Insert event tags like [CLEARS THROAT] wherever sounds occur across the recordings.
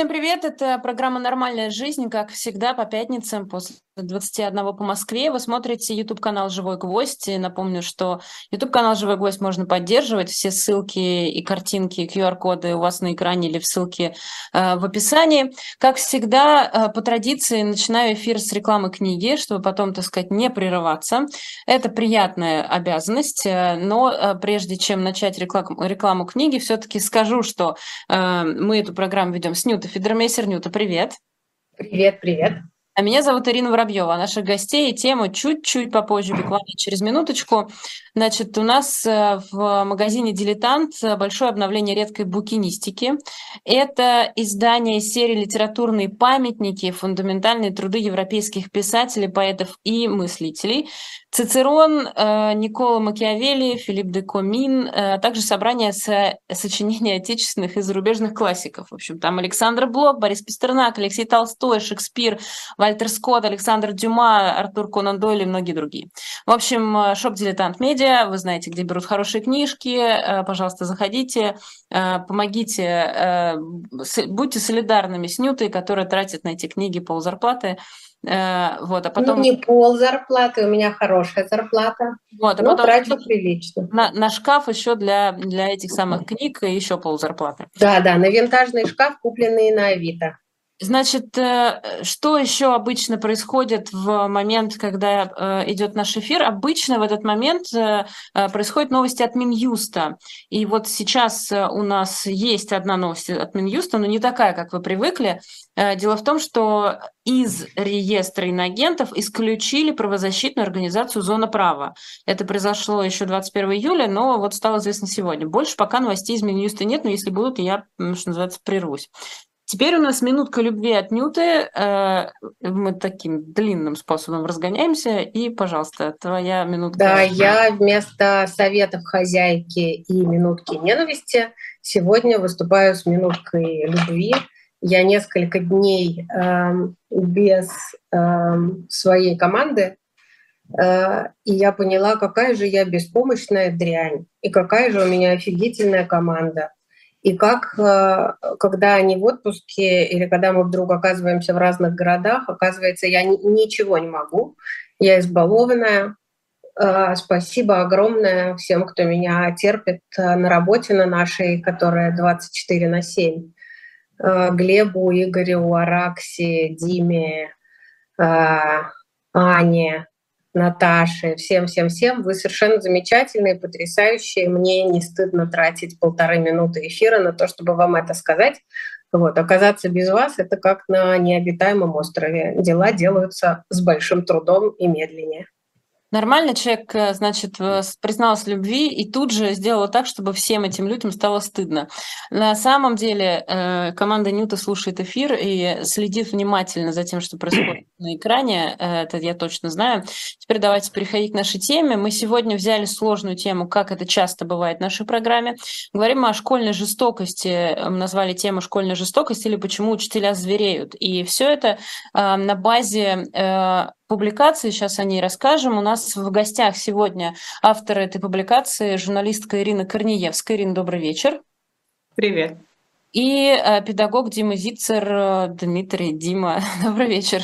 Всем привет, это программа «Нормальная жизнь», как всегда, по пятницам после 21 по Москве. Вы смотрите YouTube-канал «Живой гвоздь». И напомню, что YouTube-канал «Живой гвоздь» можно поддерживать. Все ссылки и картинки, QR-коды у вас на экране или в ссылке э, в описании. Как всегда, э, по традиции, начинаю эфир с рекламы книги, чтобы потом, так сказать, не прерываться. Это приятная обязанность, э, но э, прежде чем начать рекламу, рекламу книги, все-таки скажу, что э, мы эту программу ведем с Нютой Федермейсер. Нюта, привет. Привет, привет. А меня зовут Ирина Воробьева. Наших гостей и тему чуть-чуть попозже, буквально через минуточку. Значит, у нас э, в магазине «Дилетант» большое обновление редкой букинистики. Это издание серии «Литературные памятники. Фундаментальные труды европейских писателей, поэтов и мыслителей». Цицерон, э, Никола Макиавелли, Филипп де Комин, э, а также собрание со сочинений отечественных и зарубежных классиков. В общем, там Александр Блок, Борис Пастернак, Алексей Толстой, Шекспир, Вальтер Скотт, Александр Дюма, Артур Конан Дойль и многие другие. В общем, шоп «Дилетант Медиа» вы знаете, где берут хорошие книжки, э, пожалуйста, заходите, э, помогите, э, будьте солидарными с Нютой, которая тратит на эти книги пол зарплаты. Вот, а потом... Ну, не пол зарплаты, у меня хорошая зарплата. Вот, а но потом трачу прилично. На, на шкаф еще для, для этих самых книг и еще пол зарплаты. Да, да, на винтажный шкаф, купленный на Авито. Значит, э, что еще обычно происходит в момент, когда э, идет наш эфир? Обычно в этот момент э, происходят новости от Минюста. И вот сейчас у нас есть одна новость от Минюста, но не такая, как вы привыкли. Дело в том, что из реестра иноагентов исключили правозащитную организацию «Зона права». Это произошло еще 21 июля, но вот стало известно сегодня. Больше пока новостей из Минюста нет, но если будут, я, что называется, прервусь. Теперь у нас минутка любви от Нюты. Э, мы таким длинным способом разгоняемся. И, пожалуйста, твоя минутка. Да, я вместо советов хозяйки и минутки ненависти сегодня выступаю с минуткой любви. Я несколько дней э, без э, своей команды, э, и я поняла, какая же я беспомощная дрянь, и какая же у меня офигительная команда и как, э, когда они в отпуске или когда мы вдруг оказываемся в разных городах, оказывается, я ничего не могу, я избалованная. Э, спасибо огромное всем, кто меня терпит э, на работе на нашей, которая 24 на 7. Глебу, Игорю, Аракси, Диме, Ане, Наташе, всем-всем-всем. Вы совершенно замечательные, потрясающие. Мне не стыдно тратить полторы минуты эфира на то, чтобы вам это сказать. Вот. Оказаться без вас — это как на необитаемом острове. Дела делаются с большим трудом и медленнее. Нормально человек, э, значит, признался в любви и тут же сделал так, чтобы всем этим людям стало стыдно. На самом деле э, команда Ньюта слушает эфир и следит внимательно за тем, что происходит на экране. Э, это я точно знаю. Теперь давайте переходить к нашей теме. Мы сегодня взяли сложную тему, как это часто бывает в нашей программе. Говорим о школьной жестокости. Мы назвали тему «Школьная жестокость» или «Почему учителя звереют». И все это на базе публикации, сейчас о ней расскажем. У нас в гостях сегодня автор этой публикации, журналистка Ирина Корнеевская. Ирина, добрый вечер. Привет. И э, педагог Дима Зицер, э, Дмитрий, Дима, [LAUGHS] добрый вечер.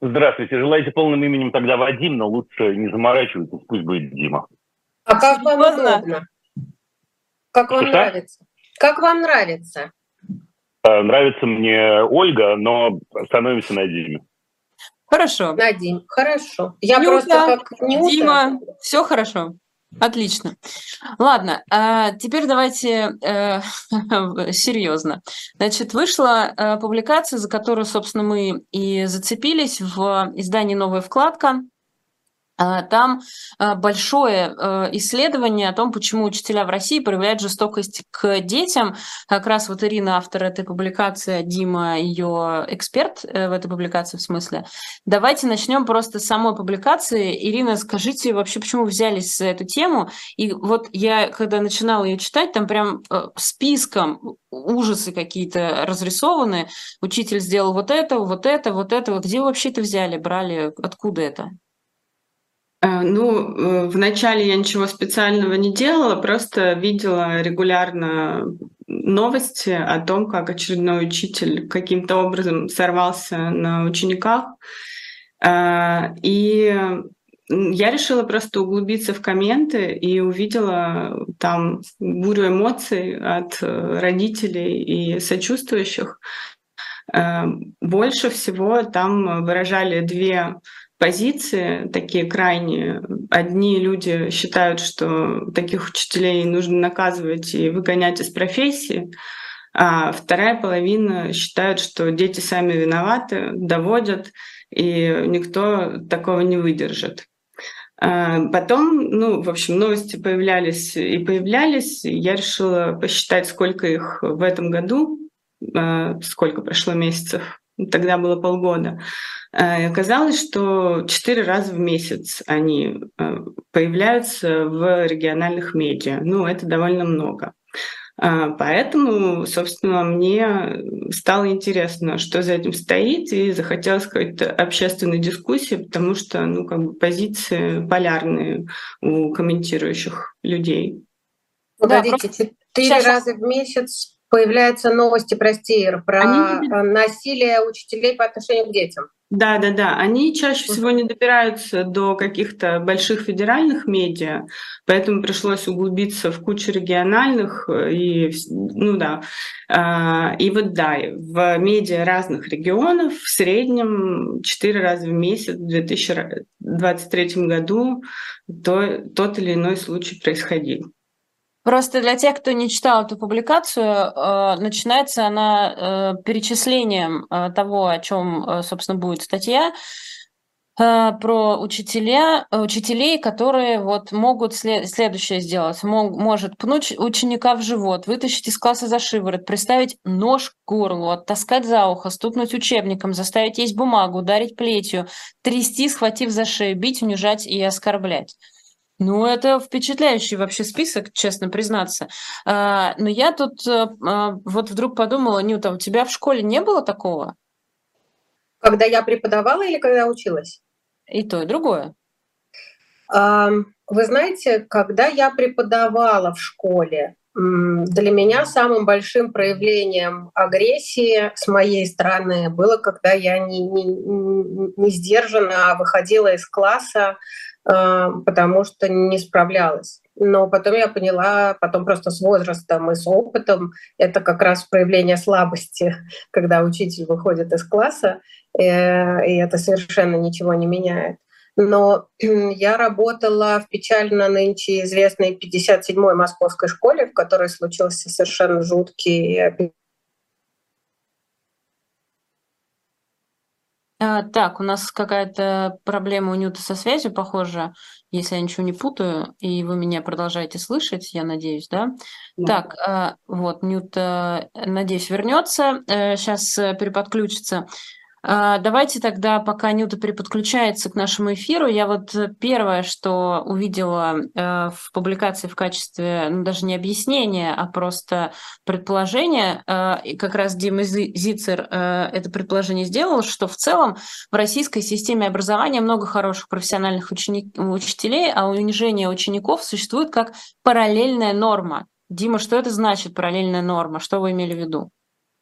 Здравствуйте. Желаете полным именем тогда Вадим, но лучше не заморачивайтесь, пусть будет Дима. А как вам удобно? Как вам Что? нравится? Как вам нравится? Э, нравится мне Ольга, но становимся на Диме. Хорошо. Надень, хорошо. Я Нюта, просто как Нюта. Дима, все хорошо. Отлично. Ладно, а теперь давайте э, [LAUGHS] серьезно. Значит, вышла э, публикация, за которую, собственно, мы и зацепились в издании «Новая вкладка». А, там а, большое э, исследование о том, почему учителя в России проявляют жестокость к детям. Как раз вот Ирина, автор этой публикации, Дима, ее эксперт э, в этой публикации в смысле. Давайте начнем просто с самой публикации. Ирина, скажите вообще, почему взялись за эту тему? И вот я, когда начинала ее читать, там прям э, списком ужасы какие-то разрисованы. Учитель сделал вот это, вот это, вот это. Где вообще это взяли, брали? Откуда это? Э, ну, э, вначале я ничего специального не делала, просто видела регулярно новости о том, как очередной учитель каким-то образом сорвался на учениках. Э, и я решила просто углубиться в комменты и увидела там бурю эмоций от родителей и сочувствующих. Больше всего там выражали две позиции такие крайние. Одни люди считают, что таких учителей нужно наказывать и выгонять из профессии, а вторая половина считает, что дети сами виноваты, доводят, и никто такого не выдержит. А потом, ну, в общем, новости появлялись и появлялись. Я решила посчитать, сколько их в этом году, а, сколько прошло месяцев. Тогда было полгода. Э, и оказалось, что четыре раза в месяц они э, появляются в региональных медиа. Ну, это довольно много. Э, поэтому, собственно, мне стало интересно, что за этим стоит, и захотелось какой-то общественной дискуссии, потому что, ну, как бы позиции полярные у комментирующих людей. Погодите, четыре раза в месяц появляются новости, прости, про Они... насилие учителей по отношению к детям. Да, да, да. Они чаще всего не добираются до каких-то больших федеральных медиа, поэтому пришлось углубиться в кучу региональных э, и, ну да. А, и вот да, в медиа разных регионов в среднем четыре раза в месяц в 2023 году то, тот или иной случай происходил. Просто для тех, кто не читал эту публикацию, э, начинается она э, перечислением э, того, о чем, собственно, будет статья про учителя, учителей, которые вот могут след, следующее сделать. Мог, может пнуть ученика в живот, вытащить из класса за шиворот, приставить нож к горлу, оттаскать за ухо, стукнуть учебником, заставить есть бумагу, ударить плетью, трясти, схватив за шею, бить, унижать и оскорблять. Ну, это впечатляющий вообще список, честно признаться. А, но я тут э, а, вот вдруг подумала, Нюта, у тебя в школе не было такого? Когда я преподавала или когда училась? И то, и другое. Вы знаете, когда я преподавала в школе, для меня самым большим проявлением агрессии с моей стороны было, когда я не, не, не сдержанно выходила из класса, а, потому что не справлялась. Но потом я поняла, потом просто с возрастом и с опытом, это как раз проявление слабости, [LAUGHS] когда учитель выходит из класса, э, и это совершенно ничего не меняет. Но [CLEARS THROAT] я работала в печально нынче известной 57-й московской школе, в которой случился совершенно жуткий так, у нас какая-то проблема у Нюта со связью, похоже, если я ничего не путаю, и вы меня продолжаете слышать, я надеюсь, да? да. Так, а, вот, Нют, надеюсь, вернется, сейчас э, переподключится. А, давайте тогда, пока Нюта переподключается к нашему эфиру, я вот первое, что увидела э, в публикации в качестве, ну, даже не объяснения, а просто предположения, э, и как раз Дима Зицер э, это предположение сделал, что в целом в российской системе образования много хороших профессиональных ученик, учителей, а унижение учеников существует как параллельная норма. Дима, что это значит параллельная норма? Что вы имели в виду?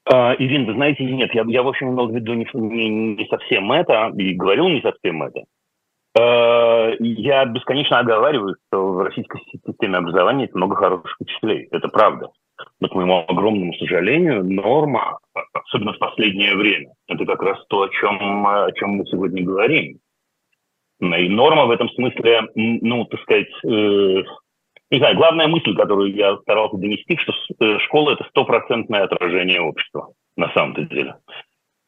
А, Ирина, вы знаете, нет, я, я в общем, имел в виду не, не, не совсем это, и говорил не совсем это. А, я бесконечно оговариваю, что в российской системе образования есть много хороших учителей. Это правда. Но, к моему огромному сожалению, норма, особенно в последнее время, это как раз то, о чем, о чем мы сегодня говорим. И норма в этом смысле, ну, так сказать, э, не знаю, главная мысль, которую я старался донести, что э, школа – это стопроцентное отражение общества на самом-то деле.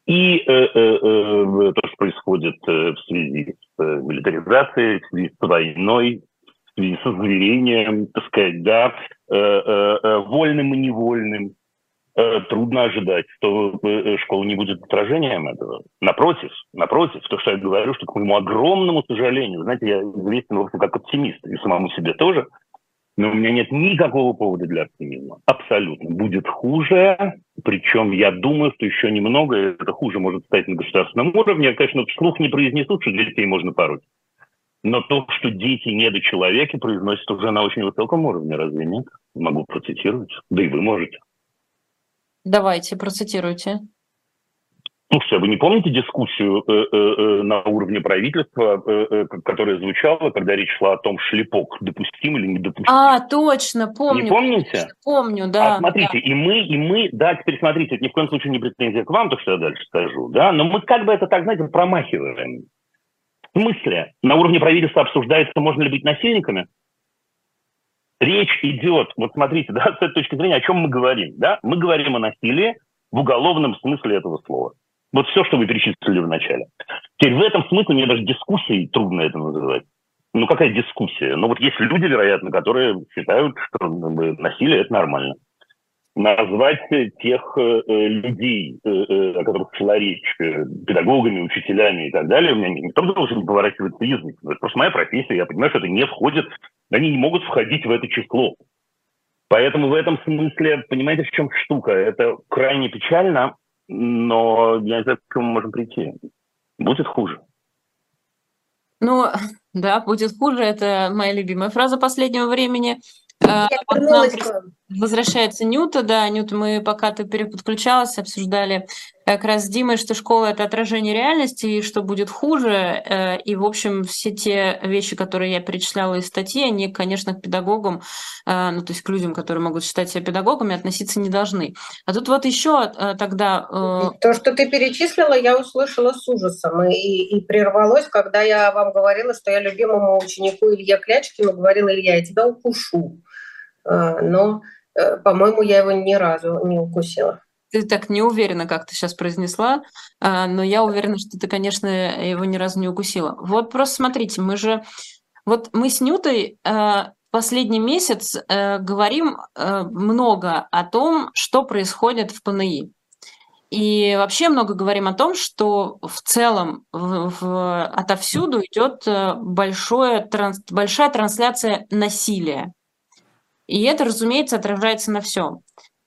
И э, э, э, то, что происходит э, в связи с милитаризацией, в связи с войной, в связи с озверением, так сказать, да, э, э, вольным и невольным, э, трудно ожидать, что школа не будет отражением этого. Напротив, напротив, то, что я говорю, что к моему огромному сожалению, знаете, я известен как оптимист, и самому себе тоже – но у меня нет никакого повода для оптимизма. Абсолютно. Будет хуже, причем я думаю, что еще немного, это хуже может стать на государственном уровне. Я, конечно, вслух не произнесу, что детей можно пороть. Но то, что дети недочеловеки, произносят уже на очень высоком уровне, разве нет? Могу процитировать. Да и вы можете. Давайте, процитируйте. Слушайте, а вы не помните дискуссию э, э, э, на уровне правительства, э, которая звучала, когда речь шла о том, шлепок допустим или недопустим? А, точно, помню. Не помните? Конечно, помню, да. А смотрите, да. и мы, и мы, да, теперь смотрите, это ни в коем случае не претензия к вам, то, что я дальше скажу, да, но мы как бы это так, знаете, промахиваем. В смысле? На уровне правительства обсуждается, можно ли быть насильниками? Речь идет, вот смотрите, [LAUGHS] да, с этой точки зрения, о чем мы говорим, да? Мы говорим о насилии в уголовном смысле этого слова. Вот все, что вы перечислили в начале. Теперь в этом смысле мне даже дискуссией трудно это называть. Ну, какая дискуссия? Ну, вот есть люди, вероятно, которые считают, что насилие – это нормально. Назвать тех э, людей, э, э, о которых шла речь, э, педагогами, учителями и так далее, у меня никто должен поворачиваться язык. Это просто моя профессия, я понимаю, что это не входит, они не могут входить в это число. Поэтому в этом смысле, понимаете, в чем штука? Это крайне печально, но я не знаю, к чему мы можем прийти. Будет хуже. Ну, [LAUGHS] да, будет хуже. Это моя любимая фраза последнего времени. Я к вам. Возвращается Нюта, да, Нюта, мы пока ты переподключалась, обсуждали как раз с Димой, что школа – это отражение реальности, и что будет хуже. э, И, в общем, все те вещи, которые я перечисляла из статьи, они, конечно, к педагогам, э, ну, то есть к людям, которые могут считать себя педагогами, относиться не должны. А тут вот еще э, тогда... То, что ты перечислила, я услышала с ужасом. И, и прервалось, когда я вам говорила, что я любимому ученику Илье Клячкину говорила, Илья, я тебя укушу. Но по-моему, я его ни разу не укусила. Ты так не уверена, как ты сейчас произнесла, но я уверена, что ты, конечно, его ни разу не укусила. Вот просто смотрите, мы же... Вот мы с Нютой последний месяц говорим много о том, что происходит в ПНИ. И вообще много говорим о том, что в целом в, в, отовсюду идет большое, транс, большая трансляция насилия. И это, разумеется, отражается на всем.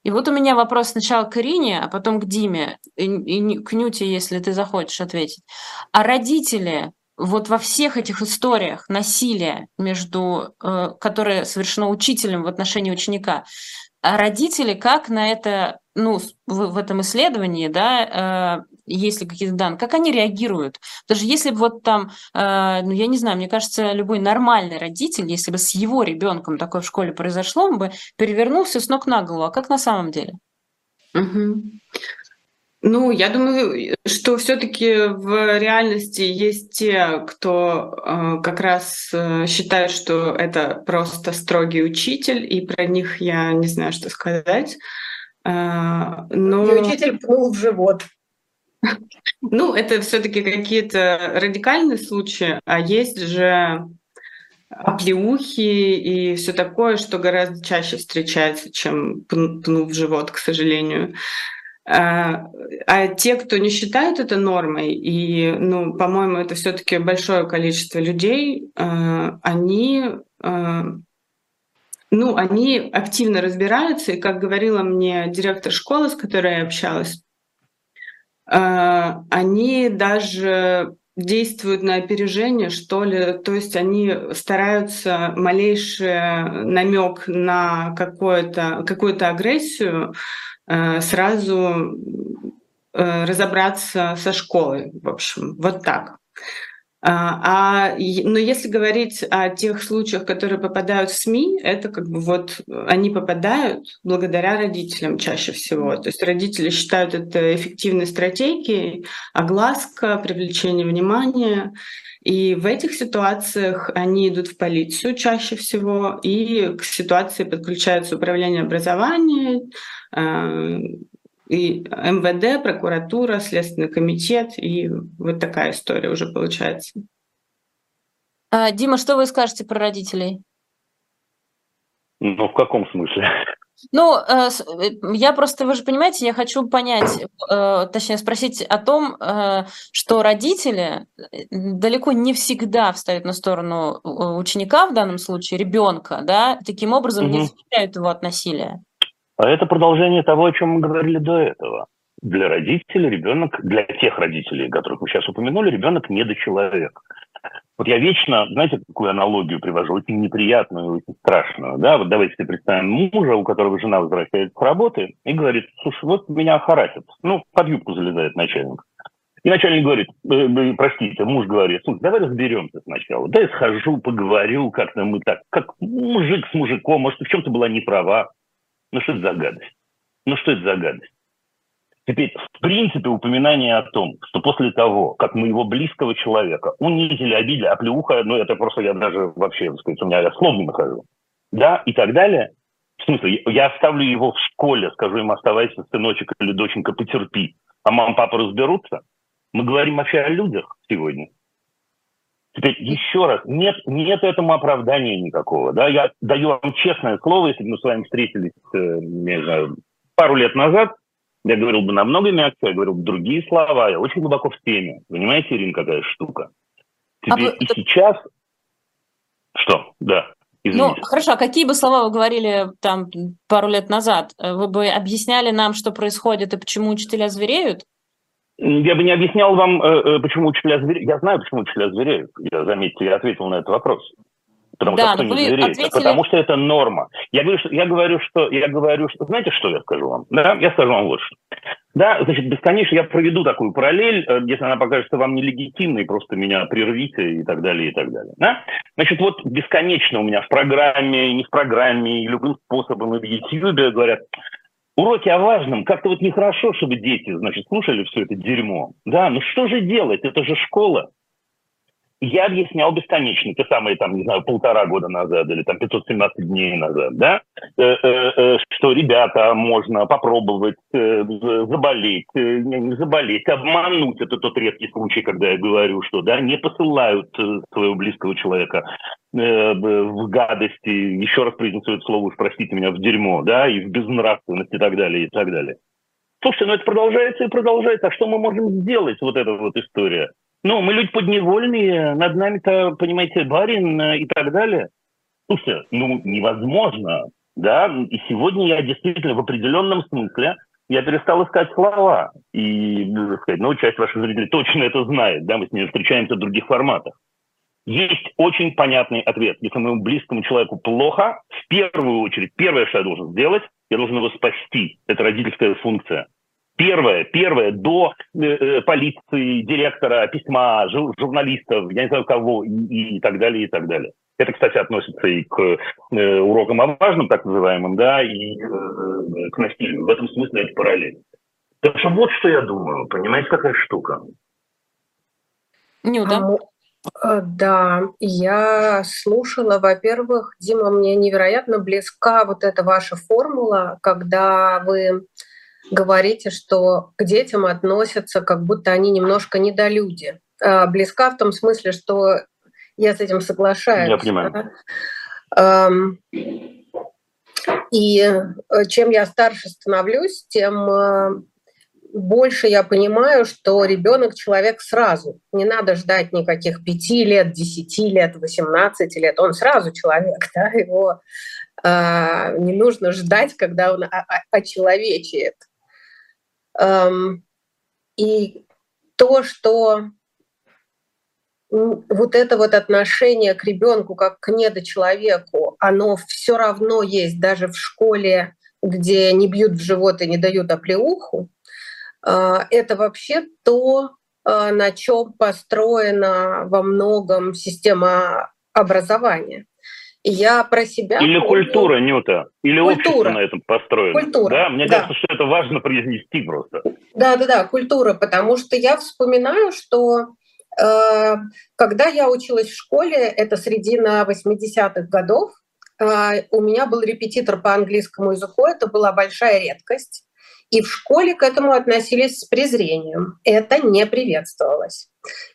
И вот у меня вопрос сначала к Ирине, а потом к Диме, и, и к Нюте, если ты захочешь ответить. А родители вот во всех этих историях насилия, между, э, которое совершено учителем в отношении ученика, а родители как на это, ну, в, в этом исследовании, да, э, есть ли какие-то данные, как они реагируют? Даже если бы вот там, э, ну, я не знаю, мне кажется, любой нормальный родитель, если бы с его ребенком такое в школе произошло, он бы перевернулся с ног на голову. А как на самом деле? Угу. Ну, я думаю, что все-таки в реальности есть те, кто э, как раз э, считает, что это просто строгий учитель, и про них я не знаю, что сказать. Э, но... И учитель пнул в живот. Ну, это все-таки какие-то радикальные случаи, а есть же оплеухи и все такое, что гораздо чаще встречается, чем пнув в живот, к сожалению. А, а те, кто не считают это нормой, и, ну, по-моему, это все-таки большое количество людей, а, они, а, ну, они активно разбираются, и, как говорила мне директор школы, с которой я общалась, они даже действуют на опережение, что ли, то есть они стараются малейший намек на какую-то какую агрессию Э, сразу э, разобраться со школой, в общем, вот так. А, а, но если говорить о тех случаях, которые попадают в СМИ, это как бы вот они попадают благодаря родителям чаще всего. То есть родители считают это эффективной стратегией, огласка, привлечение внимания. И в этих ситуациях они идут в полицию чаще всего, и к ситуации подключаются управление образования, э, и МВД, прокуратура, Следственный комитет, и вот такая история уже получается. А, Дима, что вы скажете про родителей? Ну, в каком смысле? Ну, э, э, я просто, вы же понимаете, я хочу понять, э, точнее спросить о том, что родители далеко не всегда встают на сторону ученика, в данном случае ребенка, да, таким образом угу. не защищают его от насилия. А это продолжение того, о чем мы говорили до этого. Для родителей ребенок, для тех родителей, которых вы сейчас упомянули, ребенок недочеловек. Вот я вечно, знаете, какую аналогию привожу, очень неприятную, очень страшную. Да? Вот давайте представим мужа, у которого жена возвращается с работы и говорит, слушай, вот меня харасит. Ну, под юбку залезает начальник. И начальник говорит, э, э, простите, муж говорит, слушай, давай разберемся сначала. Да я схожу, поговорю, как-то мы так, как мужик с мужиком, может, в чем-то была не права. Ну что это за гадость? Ну что это за гадость? Теперь, в принципе, упоминание о том, что после того, как моего близкого человека унизили, обидели, а плюха, ну это просто я даже вообще, так сказать, у меня я слов не нахожу, да, и так далее. В смысле, я оставлю его в школе, скажу им, оставайся, сыночек или доченька, потерпи, а мама, папа разберутся. Мы говорим вообще о людях сегодня. Теперь еще раз, нет, нет этому оправдания никакого. Да? Я даю вам честное слово, если бы мы с вами встретились, э, не знаю, пару лет назад, я говорил бы намного мягче, я говорил бы другие слова, я очень глубоко в теме. Понимаете, Ирина, какая штука? А Теперь а и сейчас... Что? Да. Ну, Извините. Ну, хорошо, а какие бы слова вы говорили там пару лет назад? Вы бы объясняли нам, что происходит и почему учителя звереют? Я бы не объяснял вам, э, э, почему учителя звереют. Я знаю, почему учителя звереют. Я, заметьте, я ответил на этот вопрос. Потому да, что кто не звереет? Ответили... Потому что это норма. Я говорю, что, я говорю, что, я говорю, что, знаете, что я скажу вам? Да, я скажу вам вот что. Да, значит, бесконечно я проведу такую параллель, э, если она покажется вам нелегитимной, просто меня прервите и так далее, и так далее. Да? Значит, вот бесконечно у меня в программе, не в программе, и любым способом и в YouTube говорят, уроки о важном, как-то вот нехорошо, чтобы дети, значит, слушали все это дерьмо. Да, ну что же делать? Это же школа. Я объяснял бесконечно, те самые, там, не знаю, полтора года назад или там 517 дней назад, да, э, э, э, что, ребята, можно попробовать заболеть, не заболеть, обмануть. Это тот редкий случай, когда я говорю, что, да, не посылают своего близкого человека в гадости, еще раз произнесу это слово, простите меня, в дерьмо, да, и в безнравственность и так далее, и так далее. Слушайте, ну это продолжается и продолжается. А что мы можем сделать, вот эта вот история? Ну, мы люди подневольные, над нами-то, понимаете, барин э, и так далее. Слушайте, ну, невозможно, да, и сегодня я действительно в определенном смысле я перестал искать слова. И, сказать, ну, часть ваших зрителей точно это знает, да, мы с ними встречаемся в других форматах. Есть очень понятный ответ. Если моему близкому человеку плохо, в первую очередь, первое, что я должен сделать, я должен его спасти. Это родительская функция. Первое, первое, до э, э, полиции, директора, письма, жур, журналистов, я не знаю кого, и, и так далее, и так далее. Это, кстати, относится и к э, урокам о важном, так называемым, да, и э, к насилию. В этом смысле это параллель. Так что вот что я думаю, понимаете, какая штука. Нюда. А, э, да, я слушала, во-первых, Дима, мне невероятно близка вот эта ваша формула, когда вы говорите, что к детям относятся, как будто они немножко недолюди. А, близка в том смысле, что я с этим соглашаюсь. Я понимаю. Да? И э, чем я старше становлюсь, тем э, больше я понимаю, что ребенок человек сразу. Не надо ждать никаких пяти лет, десяти лет, восемнадцати лет. Он сразу человек, да, его э, не нужно ждать, когда он очеловечает. И то, что вот это вот отношение к ребенку как к недочеловеку, оно все равно есть даже в школе, где не бьют в живот и не дают оплеуху, а, это вообще то, а, на чем построена во многом система образования я про себя... Или помню... культура, Нюта, или культура. общество на этом построено. Культура, да? Мне да. кажется, что это важно [LAUGHS] произнести просто. Да-да-да, культура, потому что я вспоминаю, что э, когда я училась в школе, это середина 80-х годов, э, у меня был репетитор по английскому языку, это была большая редкость. И в школе к этому относились с презрением. Это не приветствовалось.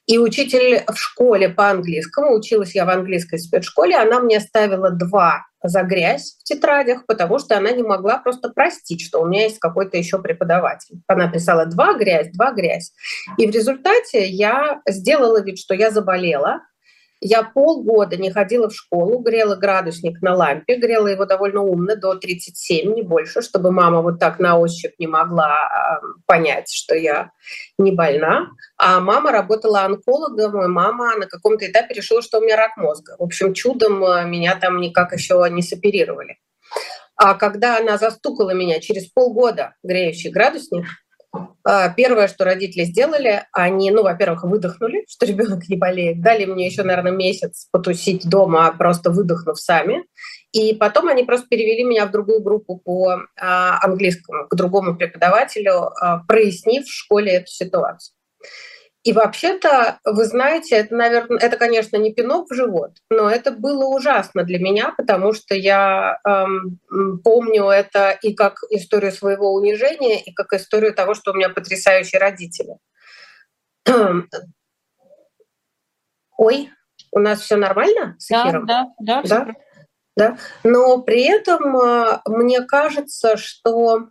И учитель в школе по английскому, училась я в английской спецшколе, она мне ставила два за грязь в тетрадях, потому что она не могла просто простить, что у меня есть какой-то еще преподаватель. Она писала два грязь, два грязь. И в результате я сделала вид, что я заболела, Я полгода не ходила в школу, грела градусник на лампе, грела его довольно умно, до 37, не больше, чтобы мама вот так на ощупь не могла понять, что я не больна. А мама работала онкологом, и мама на каком-то этапе решила, что у меня рак мозга. В общем, чудом а, меня там никак еще не соперировали. А когда она застукала меня через полгода, греющий градусник, первое, что родители сделали, они, ну, во-первых, выдохнули, что ребенок не болеет, дали мне еще, наверное, месяц потусить дома, просто выдохнув сами. И потом они просто перевели меня в другую группу по а, английскому, к другому преподавателю, а, прояснив в школе эту ситуацию. И вообще-то, вы знаете, это, наверное, это, конечно, не пинок в живот, но это было ужасно для меня, потому что я эм, помню это и как историю своего унижения, и как историю того, что у меня потрясающие родители. [CLEARS THROAT] Ой, у нас все нормально с эфиром? Да, да, да. да? да? Но при этом э, мне кажется, что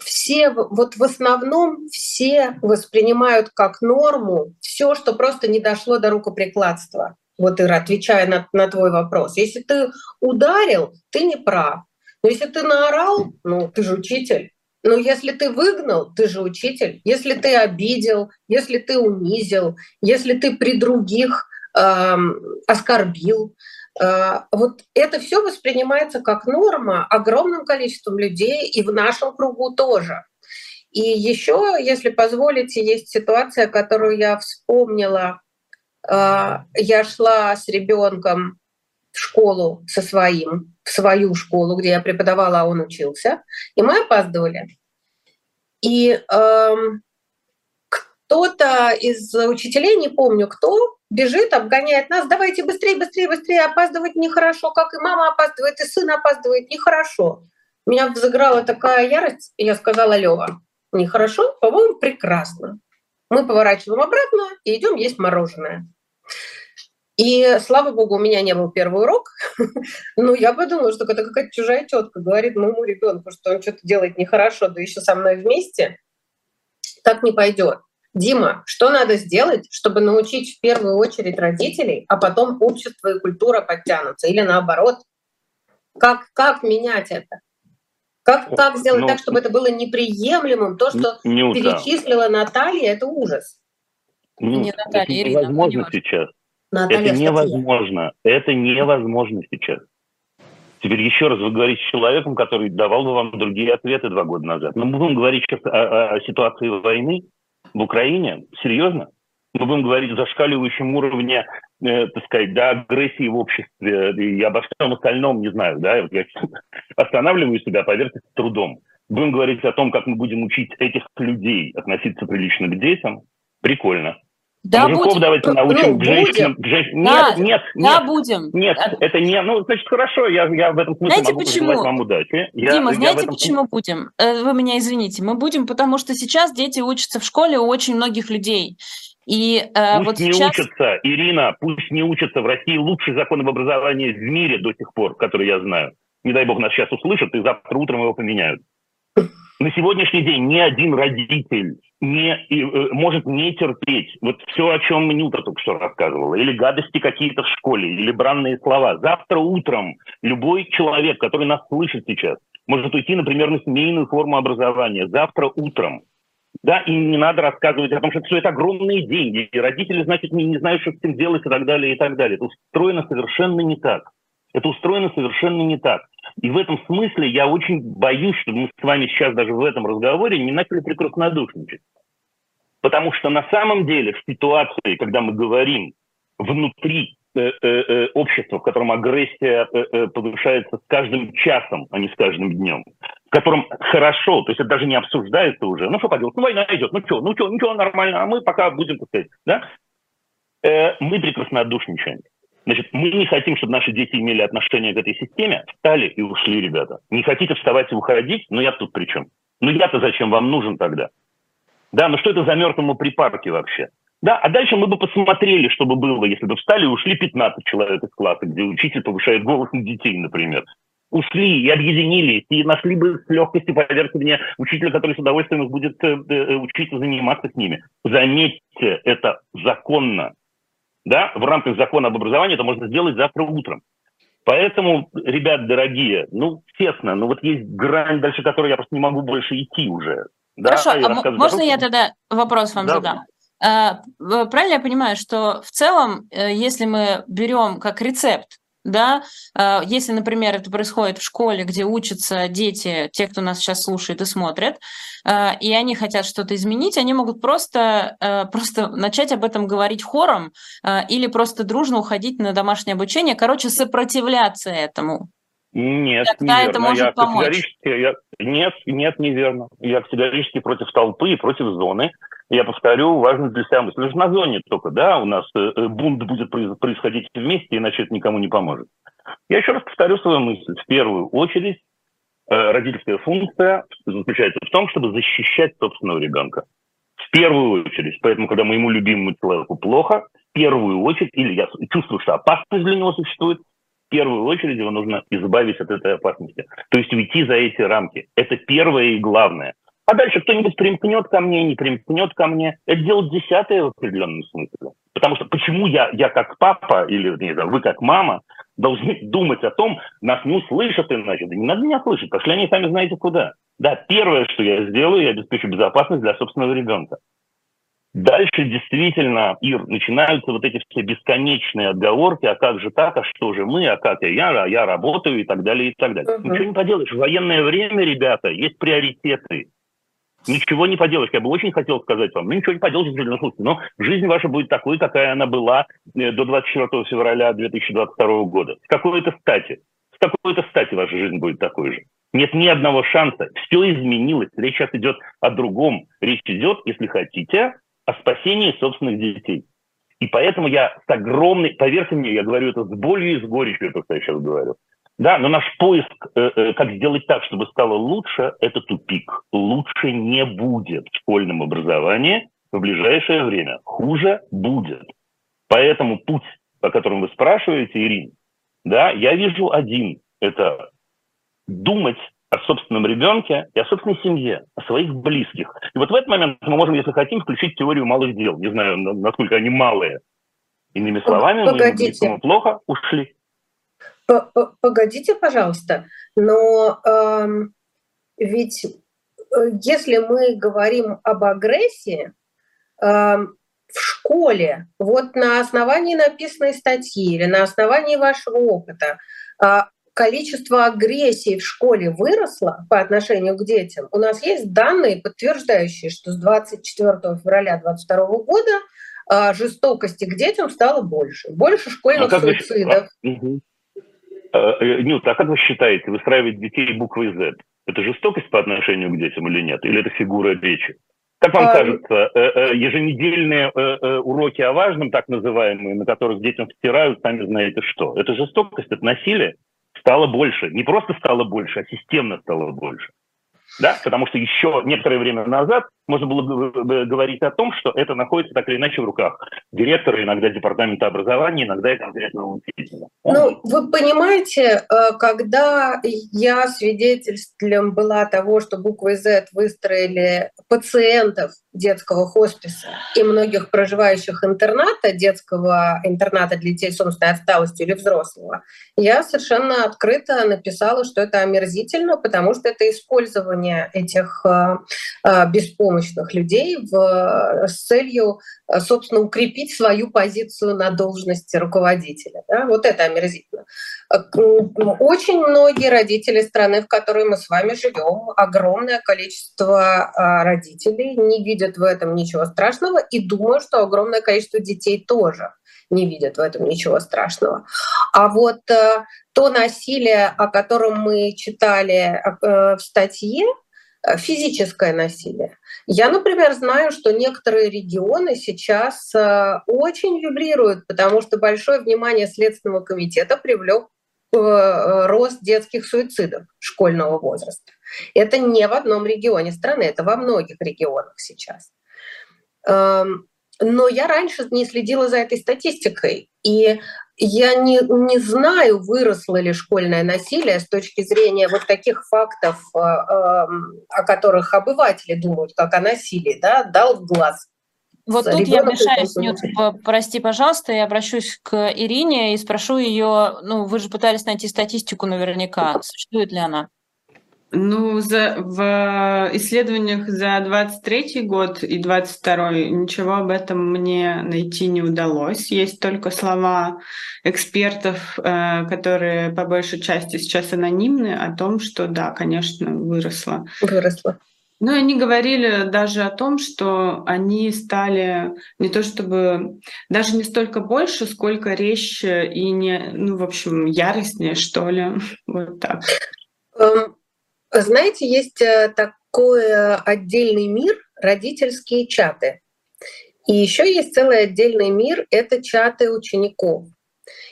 все, вот в основном все воспринимают как норму все, что просто не дошло до рукоприкладства. Вот, Ира, отвечая на, на твой вопрос. Если ты ударил, ты не прав. Но если ты наорал, ну, ты же учитель. Но если ты выгнал, ты же учитель. Если ты обидел, если ты унизил, если ты при других эм, оскорбил, вот это все воспринимается как норма огромным количеством людей и в нашем кругу тоже. И еще, если позволите, есть ситуация, которую я вспомнила. Э, я шла с ребенком в школу со своим, в свою школу, где я преподавала, а он учился, и мы опаздывали. И эм, кто-то из учителей, не помню кто, бежит, обгоняет нас, давайте быстрее, быстрее, быстрее, опаздывать нехорошо, как и мама опаздывает, и сын опаздывает, нехорошо. Меня взыграла такая ярость, и я сказала, Лева, нехорошо, по-моему, прекрасно. Мы поворачиваем обратно и идем есть мороженое. И слава богу, у меня не был первый урок, [LAUGHS] но я подумала, что это какая-то чужая тетка говорит моему ребенку, что он что-то делает нехорошо, да еще со мной вместе. Так не пойдет. Дима, что надо сделать, чтобы научить в первую очередь родителей, а потом общество и культура подтянутся? Или наоборот? Как, как менять это? Как, как сделать ну, так, чтобы это было неприемлемым? То, что не перечислила Наталья, это ужас. Ну, не Наталья, это Ирина, невозможно сейчас. Наталья это невозможно. Это невозможно сейчас. Теперь еще раз вы говорите с человеком, который давал бы вам другие ответы два года назад. Но мы будем говорить сейчас о, о, о ситуации войны, в Украине? Серьезно? Мы будем говорить о зашкаливающем уровне, э, так сказать, да, агрессии в обществе и обо всем остальном, не знаю, да, вот я [LAUGHS] останавливаю себя, поверьте, с трудом. Будем говорить о том, как мы будем учить этих людей относиться прилично к детям. Прикольно. Да, Мужиков будем. давайте ну, научим ну, к женщинам. К женщ... да, нет, нет, да, нет. будем. Нет, это не... Ну, значит, хорошо, я, я в этом смысле знаете, могу почему? вам удачи. Я, Дима, я знаете, этом... почему будем? Э, вы меня извините. Мы будем, потому что сейчас дети учатся в школе у очень многих людей. И э, пусть вот не сейчас... учатся, Ирина, пусть не учатся. В России лучший закон об образовании в мире до сих пор, который я знаю. Не дай бог нас сейчас услышат, и завтра утром его поменяют. На сегодняшний день ни один родитель не, э, может не терпеть вот все, о чем Нюта только что рассказывала, или гадости какие-то в школе, или бранные слова. Завтра утром любой человек, который нас слышит сейчас, может уйти, например, на семейную форму образования. Завтра утром. Да, и не надо рассказывать о том, что все это огромные деньги, и родители, значит, не, не знают, что с этим делать и так далее, и так далее. Это устроено совершенно не так. Это устроено совершенно не так. И в этом смысле я очень боюсь, что мы с вами сейчас даже в этом разговоре не начали прекраснодушничать. Потому что на самом деле в ситуации, когда мы говорим внутри э, э, э, общества, в котором агрессия э, повышается с каждым часом, а не с каждым днем, в котором хорошо, то есть это даже не обсуждается уже, ну что поделать, ну война идет, ну что, ну что, ничего, нормально, а мы пока будем, так сказать, да, мы прекраснодушничаем. Значит, мы не хотим, чтобы наши дети имели отношение к этой системе. Встали и ушли, ребята. Не хотите вставать и уходить? Ну я тут при чем? Ну я-то зачем вам нужен тогда? Да, ну что это за мертвому припарке вообще? Да, а дальше мы бы посмотрели, что бы было, если бы встали и ушли 15 человек из класса, где учитель повышает голос на детей, например. Ушли и объединились, и нашли бы с легкостью, поверьте мне, учителя, который с удовольствием будет э, э, учить и заниматься с ними. Заметьте, это законно. Да? В рамках закона об образовании это можно сделать завтра утром. Поэтому, ребят дорогие, ну, честно, ну вот есть грань, дальше которой я просто не могу больше идти уже. Да? Хорошо, а можно я тогда вопрос вам да. задам? А, правильно я понимаю, что в целом, э, если мы берем как рецепт да, а, если, например, это происходит в школе, где учатся дети, те, кто нас сейчас слушает и смотрит, а, и они хотят что-то изменить, они могут просто, а, просто начать об этом говорить хором или просто дружно уходить на домашнее обучение, короче, сопротивляться этому. Нет, Тогда неверно. это может я помочь. Я, нет, нет, неверно. Я категорически против толпы и против зоны. Я повторю, важно для себя мысль. Лишь на зоне только, да, у нас э, э, бунт будет происходить вместе, иначе это никому не поможет. Я еще раз повторю свою мысль. В первую очередь, э, родительская функция заключается в том, чтобы защищать собственного ребенка. В первую очередь. Поэтому, когда моему любимому человеку плохо, в первую очередь, или я чувствую, что опасность для него существует, первую очередь его нужно избавить от этой опасности. То есть уйти за эти рамки. Это первое и главное. А дальше кто-нибудь примкнет ко мне, не примкнет ко мне. Это дело десятое в определенном смысле. Потому что почему я, я как папа или, не знаю, вы как мама должны [LAUGHS] думать о том, нас не услышат иначе. Да не надо меня слышать, пошли они сами знаете куда. Да, первое, что я сделаю, я обеспечу безопасность для собственного ребенка. Дальше действительно, Ир, начинаются вот эти все бесконечные отговорки, а как же так, а что же мы, а как я, а я работаю и так далее, и так далее. Uh-huh. Ничего не поделаешь. В военное время, ребята, есть приоритеты. Ничего не поделаешь. Я бы очень хотел сказать вам, ну ничего не поделаешь, ну, слушайте, но жизнь ваша будет такой, какая она была э, до 24 февраля 2022 года. С какой-то стати. С какой-то стати ваша жизнь будет такой же. Нет ни одного шанса. Все изменилось. Речь сейчас идет о другом. Речь идет, если хотите, о спасении собственных детей. И поэтому я с огромной, поверьте мне, я говорю это с болью и с горечью, то, что я сейчас говорю. Да, но наш поиск, э, э, как сделать так, чтобы стало лучше, это тупик. Лучше не будет в школьном образовании в ближайшее время. Хуже будет. Поэтому путь, по которому вы спрашиваете, Ирин, да, я вижу один. Это думать о собственном ребенке и о собственной семье, о своих близких. И вот в этот момент мы можем, если хотим, включить теорию малых дел. Не знаю, насколько они малые. Иными словами, Погодите. мы плохо ушли. Погодите, пожалуйста, но э, ведь если мы говорим об агрессии, э, в школе, вот на основании написанной статьи или на основании вашего опыта, э, количество агрессии в школе выросло по отношению к детям. У нас есть данные, подтверждающие, что с 24 февраля 2022 года э, жестокости к детям стало больше. Больше школьных а суицидов. Вы... Э, э, Нют, а как вы считаете, выстраивать детей буквой Z – это жестокость по отношению к детям или нет? Или это фигура речи? Как вам а... кажется, э, еженедельные уроки о важном, так называемые, на которых детям втирают, сами знаете что, это жестокость, это насилие стало больше. Не просто стало больше, а системно стало больше да, потому что еще некоторое время назад можно было бы говорить о том, что это находится так или иначе в руках директора, иногда департамента образования, иногда и конкретного учителя. Ну, вы понимаете, э, когда я свидетельством была того, что буквой Z выстроили пациентов детского хосписа и многих проживающих интерната, детского интерната для детей с умственной отсталостью или взрослого, я совершенно открыто написала, что это омерзительно, потому что это использование этих э, э, беспомощных людей в, с целью, собственно, укрепить свою позицию на должности руководителя. Да? Вот это омерзительно. Очень многие родители страны, в которой мы с вами живем, огромное количество родителей не видят в этом ничего страшного и думаю, что огромное количество детей тоже не видят в этом ничего страшного. А вот э, то насилие, о котором мы читали э, в статье, э, физическое насилие. Я, например, знаю, что некоторые регионы сейчас э, очень вибрируют, потому что большое внимание Следственного комитета привлек э, рост детских суицидов школьного возраста. Это не в одном регионе страны, это во многих регионах сейчас. Эм, но я раньше не следила за этой статистикой, и я не, не знаю, выросло ли школьное насилие с точки зрения вот таких фактов, э, эм, о которых обыватели думают, как о насилии, да, дал в глаз Вот тут я вмешаюсь, Нют, прости, пожалуйста, я обращусь к Ирине и спрошу ее, ну, вы же пытались найти статистику наверняка, существует ли она? Ну, за, в исследованиях за 23 год и 22 ничего об этом мне найти не удалось. Есть только слова экспертов, э, которые по большей части сейчас анонимны, о том, что да, конечно, выросло. Выросло. Ну, они говорили даже о том, что они стали не то чтобы даже не столько больше, сколько резче и не, ну, в общем, яростнее, что ли. [LAUGHS] Вот так. Знаете, есть э, такой отдельный мир родительские чаты. И еще есть целый отдельный мир это чаты учеников.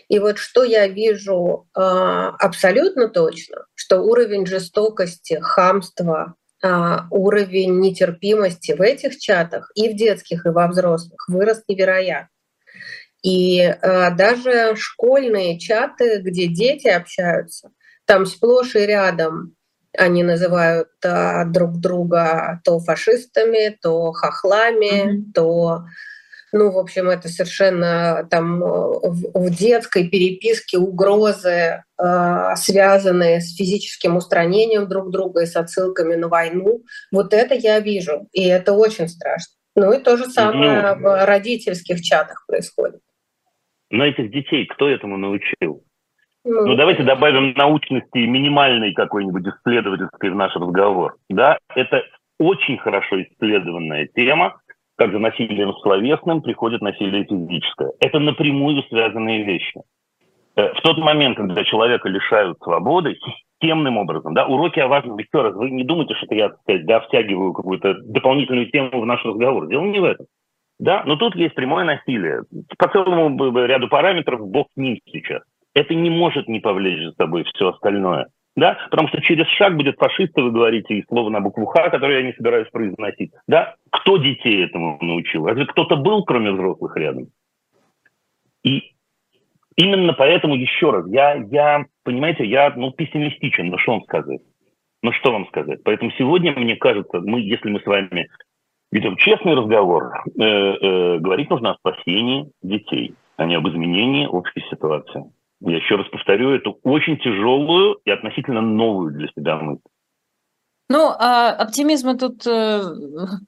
И вот что я вижу э, абсолютно точно, что уровень жестокости, хамства, а, уровень нетерпимости в этих чатах и в детских, и во взрослых вырос невероятно. И э, даже школьные чаты, где дети общаются, там сплошь и рядом они называют а, друг друга то фашистами, то хохлами, mm-hmm. то ну, в общем, это совершенно там в, в детской переписке угрозы, э, связанные с физическим устранением друг друга и с отсылками на войну. Вот это я вижу, и это очень страшно. Ну и то же самое ну, в родительских чатах происходит. Но этих детей кто этому научил? Ну, давайте добавим научности минимальной какой-нибудь исследовательской в наш разговор. Да, это очень хорошо исследованная тема, как за насилием словесным приходит насилие физическое. Это напрямую связанные вещи. Э, в тот момент, когда человека лишают свободы, системным образом, да, уроки о важном, еще раз, вы не думайте, что я, так сказать, да, втягиваю какую-то дополнительную тему в наш разговор. Дело не в этом. Да, но тут есть прямое насилие. По целому ряду параметров бог с ним сейчас это не может не повлечь за собой все остальное. Да? Потому что через шаг будет фашисты, вы говорите, и слово на букву Х, которое я не собираюсь произносить. Да? Кто детей этому научил? Разве кто-то был, кроме взрослых, рядом? И именно поэтому, еще раз, я, я понимаете, я ну, пессимистичен, ну что вам сказать? Ну что вам сказать? Поэтому сегодня, мне кажется, мы, если мы с вами ведем честный разговор, э, э, говорить нужно о спасении детей, а не об изменении общей ситуации. Я еще раз повторю, это очень тяжелую и относительно новую для себя мысль. Ну, а оптимизма тут, э,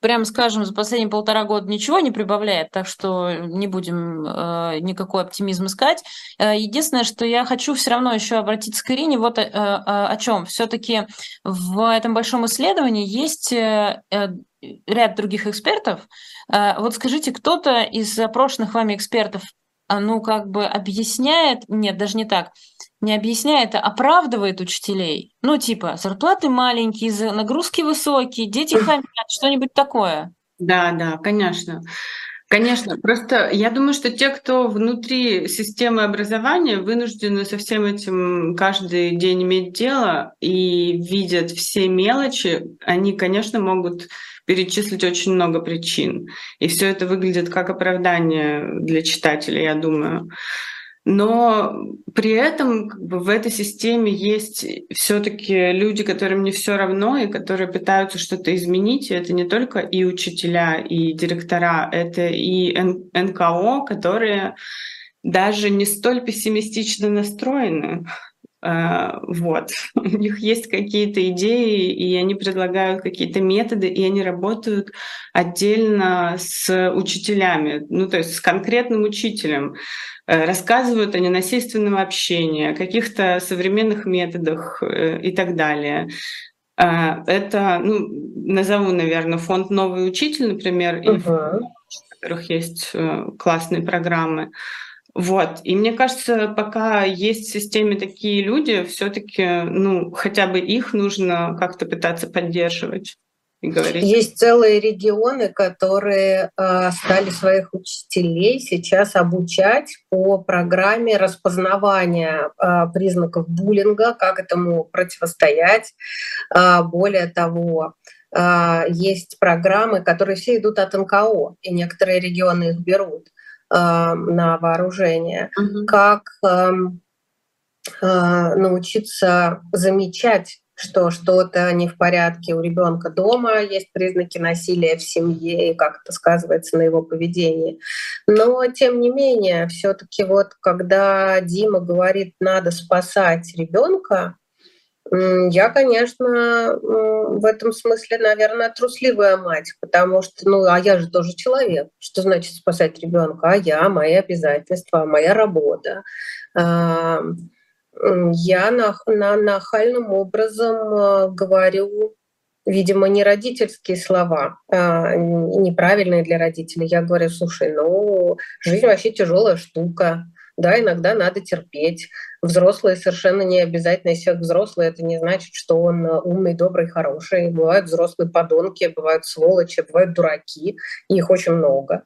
прямо скажем, за последние полтора года ничего не прибавляет, так что не будем э, никакой оптимизм искать. Э, единственное, что я хочу все равно еще обратиться к Ирине, вот о чем. Все-таки в этом большом исследовании есть ряд других экспертов. Вот скажите, кто-то из запрошенных вами экспертов ну, как бы объясняет, нет, даже не так, не объясняет, а оправдывает учителей. Ну, типа, зарплаты маленькие, нагрузки высокие, дети хамят, что-нибудь такое. Да, да, конечно. Конечно, просто я думаю, что те, кто внутри системы образования вынуждены со всем этим каждый день иметь дело и видят все мелочи, они, конечно, могут перечислить очень много причин. И все это выглядит как оправдание для читателя, я думаю. Но при этом как бы, в этой системе есть все-таки люди, которым не все равно и которые пытаются что-то изменить. И это не только и учителя, и директора, это и НКО, которые даже не столь пессимистично настроены. А, вот. [LAUGHS] У них есть какие-то идеи, и они предлагают какие-то методы, и они работают отдельно с учителями, ну то есть с конкретным учителем. Э, рассказывают о ненасильственном общении, о каких-то современных методах э, и так далее. А, это, ну, назову, наверное, фонд «Новый учитель», например, uh-huh. и в которых есть э, классные программы. Вот. И мне кажется, пока есть в системе такие люди, все-таки, ну, хотя бы их нужно как-то пытаться поддерживать. Есть целые регионы, которые э, стали своих учителей сейчас обучать по программе распознавания э, признаков буллинга, как этому противостоять. Э, более того, есть программы, которые все идут от НКО, и некоторые регионы их берут. Э, на вооружение, угу. как эм, э, научиться замечать что что-то не в порядке у ребенка дома, есть признаки насилия в семье и как это сказывается на его поведении. Но тем не менее, все-таки вот когда Дима говорит, надо спасать ребенка, я, конечно, в этом смысле, наверное, трусливая мать, потому что, ну, а я же тоже человек. Что значит спасать ребенка? А я, мои обязательства, моя работа. Я на, на, нахальным образом э, говорю, видимо, не родительские слова, а неправильные для родителей. Я говорю, слушай, ну, жизнь вообще тяжелая штука да, иногда надо терпеть. Взрослые совершенно не обязательно, если взрослый, это не значит, что он э, умный, добрый, хороший. Бывают взрослые подонки, бывают сволочи, бывают дураки, их очень много.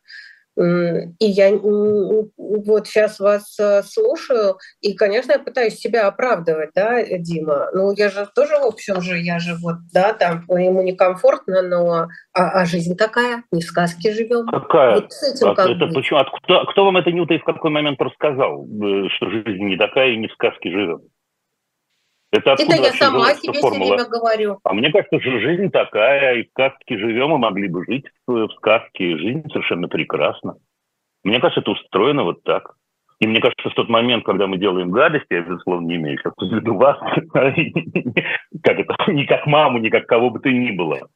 И я вот сейчас вас э, слушаю, и, конечно, я пытаюсь себя оправдывать, да, Дима. Ну, я же тоже, в общем же, я же вот, да, там ему некомфортно, но а, а жизнь такая, не в сказке живем. Какая? Вот с этим как это почему? Откуда, кто вам это Нюта и в какой момент рассказал, э, что жизнь не такая и не в сказке живем? Это, это я сама себе все время говорю. А мне кажется, что жизнь такая, и в сказке живем, и могли бы жить в сказке. Жизнь совершенно прекрасна. Мне кажется, это устроено вот так. И мне кажется, в тот момент, когда мы делаем гадости, я, безусловно, не имею сейчас в виду [LAUGHS] вас, [LAUGHS] как это, [LAUGHS] ни как маму, ни как кого бы то ни было.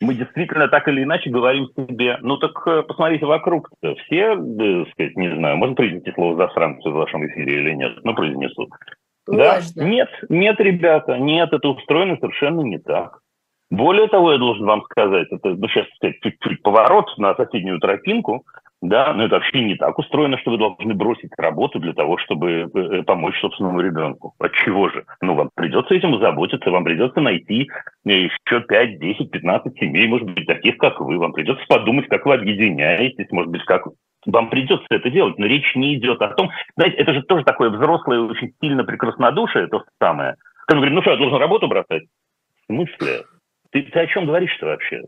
Мы действительно так или иначе говорим себе, ну так э, посмотрите вокруг -то. Все, да, сказать, не знаю, можно произнести слово «засранцы» в вашем эфире или нет, но произнесу. Да? Нет, нет, ребята, нет, это устроено совершенно не так. Более того, я должен вам сказать, это ну, сейчас сказать, чуть-чуть поворот на соседнюю тропинку, да, но это вообще не так устроено, что вы должны бросить работу для того, чтобы э, э, помочь собственному ребенку. От чего же? Ну, вам придется этим заботиться, вам придется найти еще 5, 10, 15 семей, может быть, таких, как вы. Вам придется подумать, как вы объединяетесь, может быть, как вам придется это делать, но речь не идет о том, знаете, это же тоже такое взрослое, очень сильно прекраснодушие, то самое. Когда мы говорим, ну что, я должен работу бросать? В смысле? Ты, ты о чем говоришь-то вообще?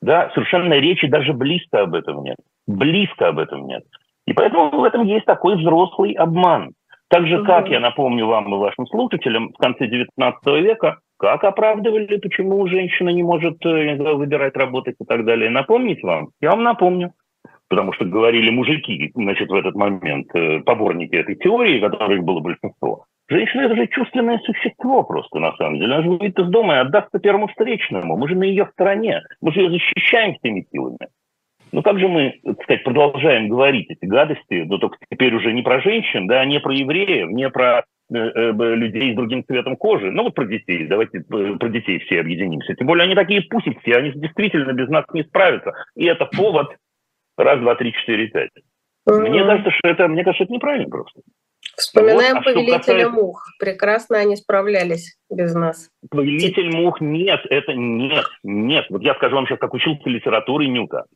Да, совершенно речи даже близко об этом нет. Близко об этом нет. И поэтому в этом есть такой взрослый обман. Так же, как я напомню вам и вашим слушателям, в конце XIX века, как оправдывали, почему женщина не может э, выбирать работать и так далее. Напомнить вам? Я вам напомню потому что говорили мужики, значит, в этот момент, э, поборники этой теории, которых было большинство. Женщина – это же чувственное существо просто, на самом деле. Она же выйдет из дома и отдастся первому встречному. Мы же на ее стороне. Мы же ее защищаем всеми силами. Ну как же мы, так сказать, продолжаем говорить эти гадости, но только теперь уже не про женщин, да, не про евреев, не про э, э, людей с другим цветом кожи, ну вот про детей, давайте про детей все объединимся. Тем более они такие пусики, они действительно без нас не справятся. И это повод раз, два, три, четыре, пять. Мне кажется, что это, мне кажется, это неправильно просто. Вспоминаем вот, а повелителя касается... мух. Прекрасно они справлялись без нас. Повелитель мух нет, это нет, нет. Вот я скажу вам сейчас, как учился литературы Нюка.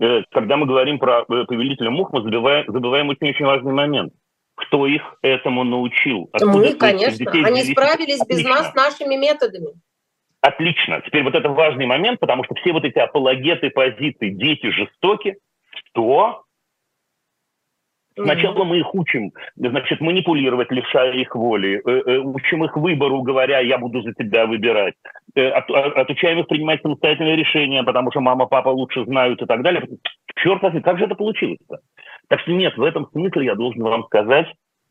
Э, когда мы говорим про э, повелителя мух, мы забываем, забываем очень-очень важный момент. Кто их этому научил? Откуда мы, конечно. Они справились без нас нашими методами. Отлично. Теперь вот это важный момент, потому что все вот эти апологеты позиции «дети жестоки», что Сначала мы их учим, значит, манипулировать, лишая их воли, э, э, учим их выбору, говоря, я буду за тебя выбирать, э, от, отучаем их принимать самостоятельные решения, потому что мама, папа лучше знают и так далее. Черт возьми, как же это получилось-то? Так что нет, в этом смысле я должен вам сказать,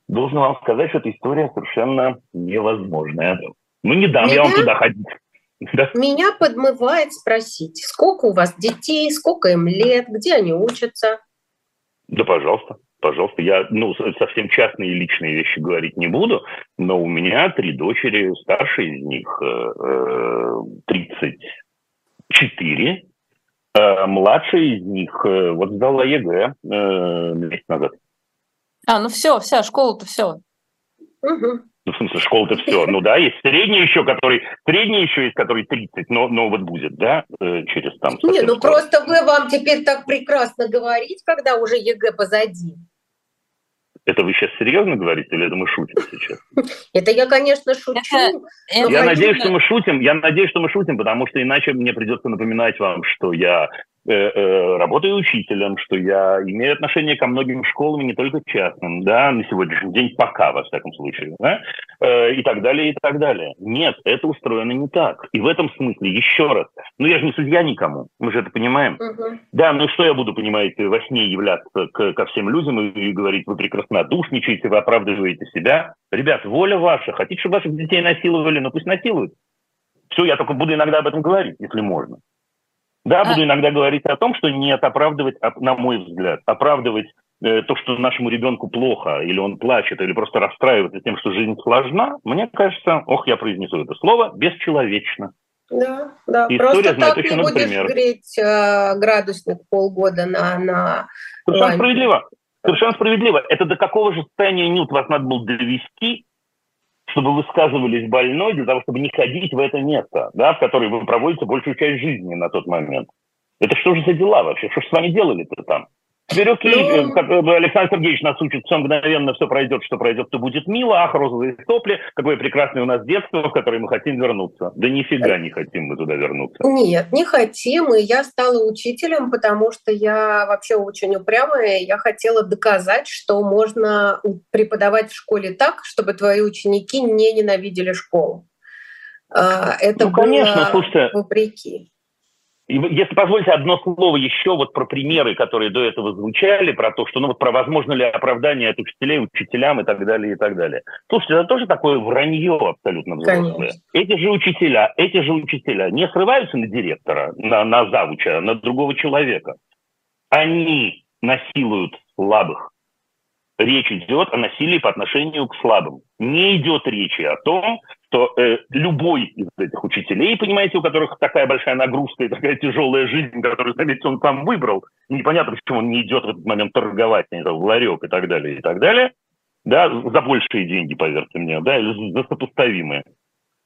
должен вам сказать, что эта история совершенно невозможная. Ну, не дам Меня? я вам туда ходить. [LAUGHS] Да. Меня подмывает спросить, сколько у вас детей, сколько им лет, где они учатся? Да, пожалуйста, пожалуйста. Я ну, совсем частные и личные вещи говорить не буду, но у меня три дочери, старшая из них 34, э, э, младшая из них э, вот сдала ЕГЭ месяц назад. А, ну все, вся школа-то все. Угу. Ну, в смысле, школа-то все. Ну да, есть средний еще, который... Средний еще есть, который 30, но, но вот будет, да, э, через там... Не, ну скоро. просто вы вам теперь так прекрасно говорить, когда уже ЕГЭ позади. Это вы сейчас серьезно говорите или это мы шутим сейчас? Это я, конечно, шучу. Я надеюсь, что мы шутим. Я надеюсь, что мы шутим, потому что иначе мне придется напоминать вам, что я работаю учителем, что я имею отношение ко многим школам, не только частным, да, на сегодняшний день пока, во всяком случае, да, э, и так далее, и так далее. Нет, это устроено не так. И в этом смысле, еще раз, ну я же не судья никому, мы же это понимаем. Угу. Да, ну что я буду, понимаете, во сне являться к, ко всем людям и, и говорить, вы прекраснодушничаете, вы оправдываете себя. Ребят, воля ваша, хотите, чтобы ваших детей насиловали, ну пусть насилуют. Все, я только буду иногда об этом говорить, если можно. Да, а... буду иногда говорить о том, что нет, оправдывать, на мой взгляд, оправдывать э, то, что нашему ребенку плохо, или он плачет, или просто расстраивается тем, что жизнь сложна, мне кажется, ох, я произнесу это слово, бесчеловечно. Да, да. И Просто так не будешь пример. греть э, градусник полгода на, на Совершенно лань. справедливо. Совершенно справедливо. Это до какого же состояния нют вас надо было довести, чтобы высказывались больной, для того, чтобы не ходить в это место, да, в которое вы проводите большую часть жизни на тот момент. Это что же за дела вообще? Что же с вами делали-то там? Окей, ну... Э, Александр Сергеевич нас учит, все мгновенно все пройдет, что пройдет, то будет мило, ах, розовые сопли, какое прекрасное у нас детство, в которое мы хотим вернуться. Да нифига не хотим мы туда вернуться. Нет, не хотим, и я стала учителем, потому что я вообще очень упрямая, я хотела доказать, что можно преподавать в школе так, чтобы твои ученики не ненавидели школу. А, это ну, конечно, было слушайте, вопреки. Если позволите одно слово еще вот про примеры, которые до этого звучали, про то, что, ну вот про возможно ли оправдание от учителей, учителям и так далее, и так далее. Слушайте, это тоже такое вранье абсолютно взрослое. Конечно. Эти же учителя, эти же учителя не срываются на директора, на, на завуча, на другого человека. Они насилуют слабых. Речь идет о насилии по отношению к слабым. Не идет речи о том, что э, любой из этих учителей, понимаете, у которых такая большая нагрузка и такая тяжелая жизнь, которую, заметьте, он там выбрал, непонятно, почему он не идет в этот момент торговать, не в ларек и так далее, и так далее, да, за большие деньги, поверьте мне, да, за сопоставимые.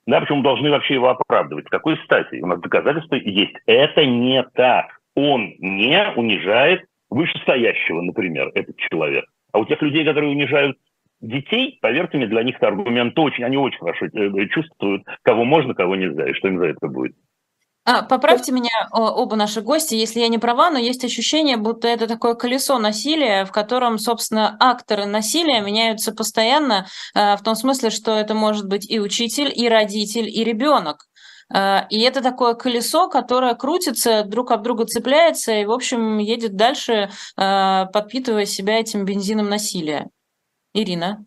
Да, почему должны вообще его оправдывать? С какой стати? У нас доказательства есть. Это не так. Он не унижает вышестоящего, например, этот человек. А у тех людей, которые унижают детей, поверьте мне, для них это аргумент очень, они очень хорошо э, чувствуют, кого можно, кого нельзя, и что им за это будет. А, поправьте меня, оба наши гости, если я не права, но есть ощущение, будто это такое колесо насилия, в котором, собственно, акторы насилия меняются постоянно, э, в том смысле, что это может быть и учитель, и родитель, и ребенок. Э, и это такое колесо, которое крутится, друг об друга цепляется и, в общем, едет дальше, подпитывая себя этим бензином насилия. Ирина?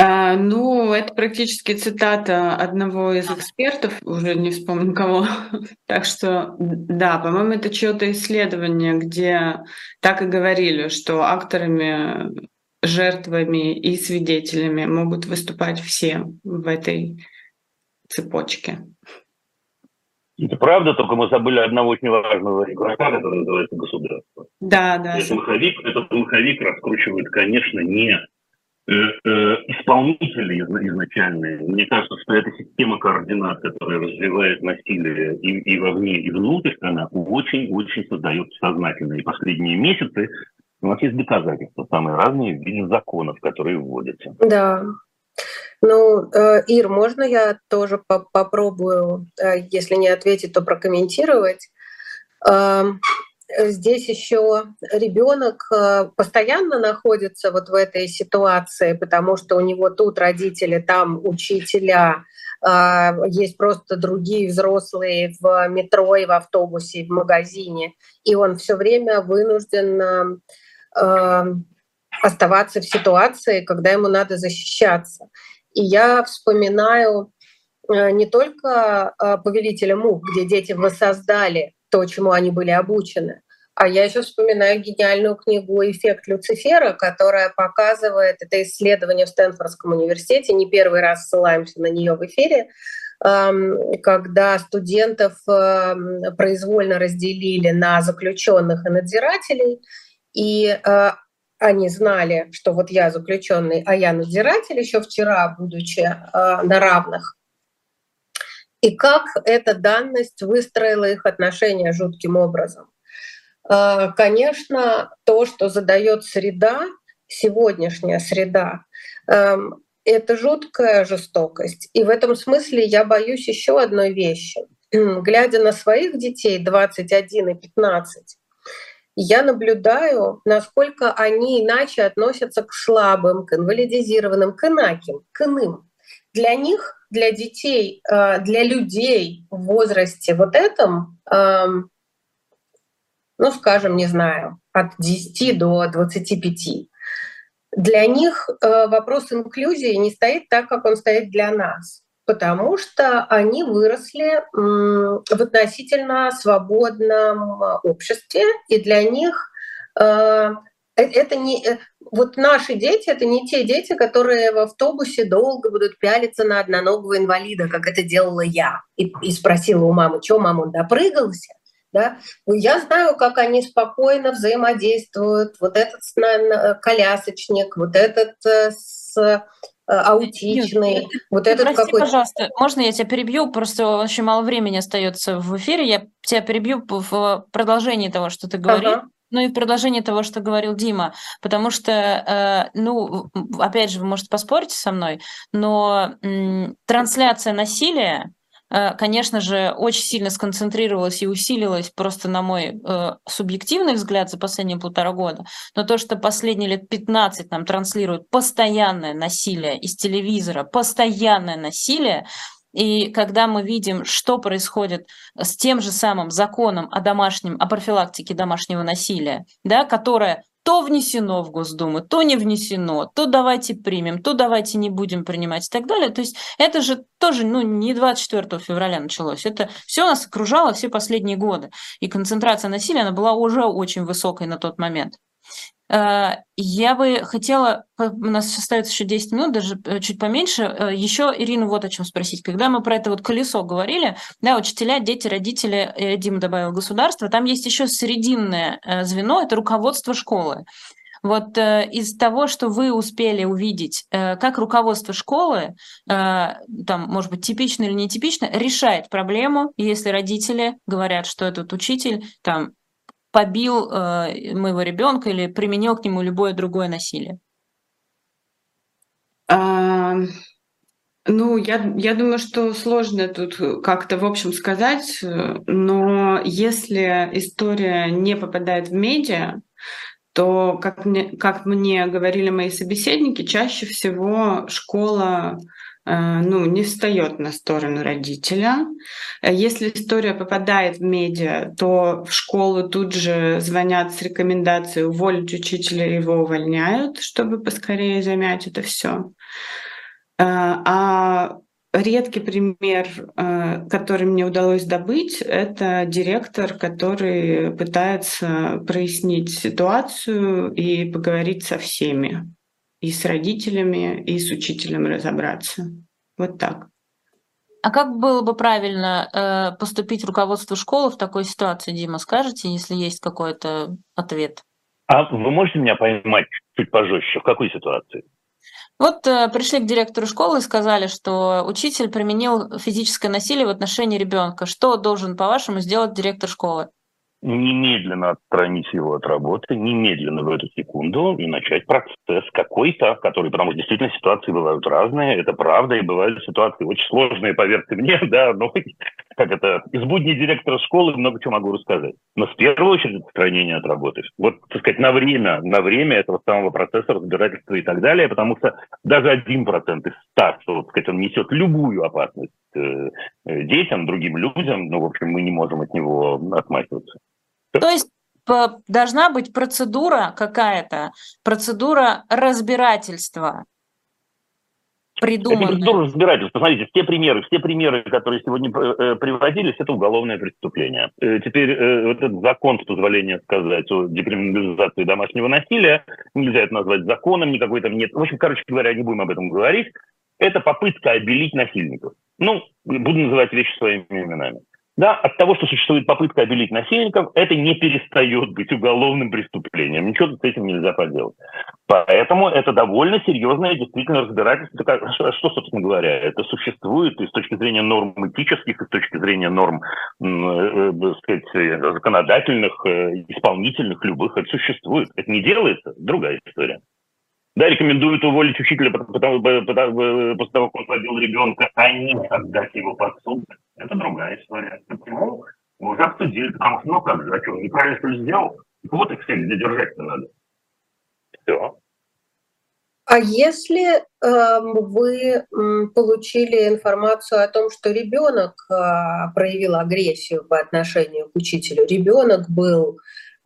А, ну, это практически цитата одного из экспертов, уже не вспомню кого. [LAUGHS] так что, да, по-моему, это чье-то исследование, где так и говорили, что акторами, жертвами и свидетелями могут выступать все в этой цепочке. Это правда, только мы забыли одного очень важного игрока, который называется государство. Да, да. Этот маховик, этот маховик раскручивает, конечно, не э, э, исполнители изначальные. Мне кажется, что эта система координат, которая развивает насилие и, и вовне, и внутрь, она очень-очень создает сознательно. И последние месяцы у нас есть доказательства, самые разные в виде законов, которые вводятся. Да, ну, э, Ир, можно я тоже попробую, э, если не ответить, то прокомментировать? Эм, здесь еще ребенок э, постоянно находится вот в этой ситуации, потому что у него тут родители, там учителя, есть просто другие взрослые в метро и в автобусе, в магазине, и он все время вынужден эм, оставаться в ситуации, когда ему надо защищаться. И я вспоминаю э, не только э, «Повелителя мух», где дети воссоздали то, чему они были обучены, а я еще вспоминаю гениальную книгу «Эффект Люцифера», которая показывает это исследование в Стэнфордском университете. Не первый раз ссылаемся на нее в эфире, эм, когда студентов эм, произвольно разделили на заключенных и надзирателей, и э, они знали, что вот я заключенный, а я надзиратель еще вчера, будучи э, на равных. И как эта данность выстроила их отношения жутким образом. Э, конечно, то, что задает среда, сегодняшняя среда, э, это жуткая жестокость. И в этом смысле я боюсь еще одной вещи – глядя на своих детей 21 и 15, я наблюдаю, насколько они иначе относятся к слабым, к инвалидизированным, к инаким, к иным. Для них, для детей, э, для людей в возрасте вот этом, эм, ну, скажем, не знаю, от 10 до 25, для них э, вопрос инклюзии не стоит так, как он стоит для нас потому что они выросли в относительно свободном обществе, и для них э, э, это не вот наши дети, это не те дети, которые в автобусе долго будут пялиться на одноногого инвалида, как это делала я, и, и спросила у мамы, что мама он допрыгался. Да? Ну, я знаю, как они спокойно взаимодействуют. Вот этот колясочник, вот этот с Э, аутичный, Нет, вот этот прости, какой пожалуйста, можно я тебя перебью? Просто очень мало времени остается в эфире. Я тебя перебью в продолжении того, что ты говоришь. Ага. Ну и в продолжении того, что говорил Дима, потому что, э, ну, опять же, вы можете поспорить со мной, но трансляция насилия Э, конечно же, очень сильно сконцентрировалась и усилилась просто на мой э, субъективный взгляд за последние полтора года, но то, что последние лет 15 нам транслируют постоянное насилие из телевизора, постоянное насилие, и когда мы видим, что происходит с тем же самым законом о домашнем, о профилактике домашнего насилия, да, которое то внесено в Госдуму, то не внесено, то давайте примем, то давайте не будем принимать и так далее. То есть это же тоже ну, не 24 февраля началось. Это все нас окружало все последние годы. И концентрация насилия она была уже очень высокой на тот момент. Э, я бы хотела, у нас остается еще 10 минут, даже э, чуть поменьше, э, еще Ирину вот о чем спросить. Когда мы про это вот колесо говорили, да, учителя, дети, родители, Дима добавил государство, там есть еще срединное звено, это руководство школы. Вот э, из того, что вы успели увидеть, э, как руководство школы, э, там, может быть, типично или нетипично, решает проблему, если родители говорят, что этот учитель там побил э, моего ребенка или применил к нему любое другое насилие? А, ну, я, я думаю, что сложно тут как-то в общем сказать, но если история не попадает в медиа, то, как мне, как мне говорили мои собеседники, чаще всего школа ну, не встает на сторону родителя. Э, если история попадает в медиа, то в школу тут же звонят с рекомендацией уволить учителя, его увольняют, чтобы поскорее замять это все. Э, а редкий пример, который мне удалось добыть, это директор, который пытается прояснить ситуацию и поговорить со всеми и с родителями, и с учителем разобраться. Вот так. А как было бы правильно э, поступить руководству школы в такой ситуации, Дима, скажете, если есть какой-то ответ? А вы можете меня поймать чуть пожестче? В какой ситуации? Вот э, пришли к директору школы и сказали, что учитель применил физическое насилие в отношении ребенка. Что должен, по-вашему, сделать директор школы? Немедленно отстранить его от работы, немедленно в эту секунду и начать процесс какой-то, который, потому что действительно ситуации бывают разные, это правда, и бывают ситуации очень сложные, поверьте мне, [LAUGHS] да, но как это, из будней директора школы много чего могу рассказать. Но в первую очередь отстранение от работы. Вот, так сказать, на время, на время этого самого процесса разбирательства и так далее, потому что даже один процент из ста, что, так сказать, он несет любую опасность э, детям, другим людям, ну, в общем, мы не можем от него отмахиваться. То есть должна быть процедура какая-то, процедура разбирательства придуманная. Это процедура разбирательства. Смотрите, все примеры, все примеры, которые сегодня э, приводились, это уголовное преступление. Э, теперь э, вот этот закон, с позволения сказать, о декриминализации домашнего насилия, нельзя это назвать законом, никакой там нет. В общем, короче говоря, не будем об этом говорить. Это попытка обелить насильников. Ну, буду называть вещи своими именами. Да, от того, что существует попытка обелить насильников, это не перестает быть уголовным преступлением. Ничего с этим нельзя поделать. Поэтому это довольно серьезное действительно разбирательство. Что, собственно говоря, это существует и с точки зрения норм этических, и с точки зрения норм э, э, сказать, законодательных, э, исполнительных, любых, это существует. Это не делается, другая история. Да, рекомендуют уволить учителя потому, потому, после того, как он побил ребенка, а не отдать его под суд. Это другая история. Почему? Мы уже обсудили. Потому что, ну как же, а что, неправильно что ли сделал? Вот их всех задержать-то надо. Все. А если э, вы получили информацию о том, что ребенок э, проявил агрессию по отношению к учителю, ребенок был,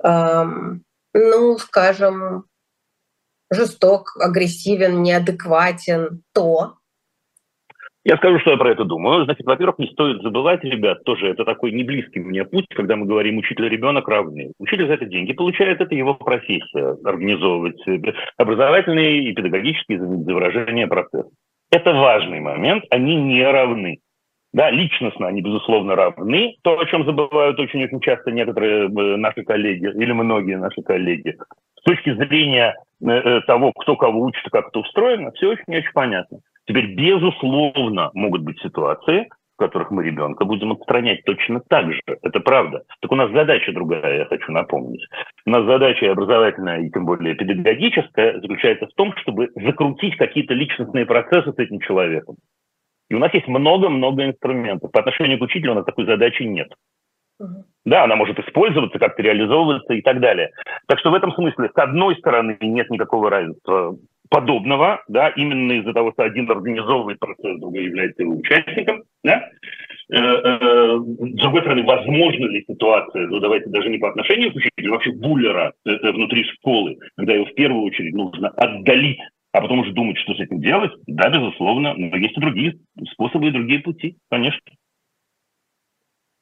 э, ну, скажем, жесток, агрессивен, неадекватен, то я скажу, что я про это думаю. Значит, во-первых, не стоит забывать, ребят, тоже это такой не близкий мне путь, когда мы говорим учитель ребенок равный. Учитель за это деньги получает, это его профессия, организовывать образовательные и педагогические за выражение процесса. Это важный момент, они не равны. Да, личностно они, безусловно, равны. То, о чем забывают очень-очень часто некоторые э, наши коллеги или многие наши коллеги. С точки зрения э, э, того, кто кого учит как это устроено, все очень-очень понятно. Теперь, безусловно, могут быть ситуации, в которых мы ребенка будем отстранять точно так же. Это правда. Так у нас задача другая, я хочу напомнить. У нас задача образовательная и тем более педагогическая заключается в том, чтобы закрутить какие-то личностные процессы с этим человеком. И у нас есть много-много инструментов. По отношению к учителю у нас такой задачи нет. Да, она может использоваться, как-то реализовываться и так далее. Так что в этом смысле, с одной стороны, нет никакого равенства подобного, да, именно из-за того, что один организовывает процесс, другой является его участником, да. Э, э, с другой стороны, возможно ли ситуация, ну давайте даже не по отношению к учителю, вообще буллера э, внутри школы, когда его в первую очередь нужно отдалить, а потом уже думать, что с этим делать, да, безусловно, но есть и другие способы и другие пути, конечно.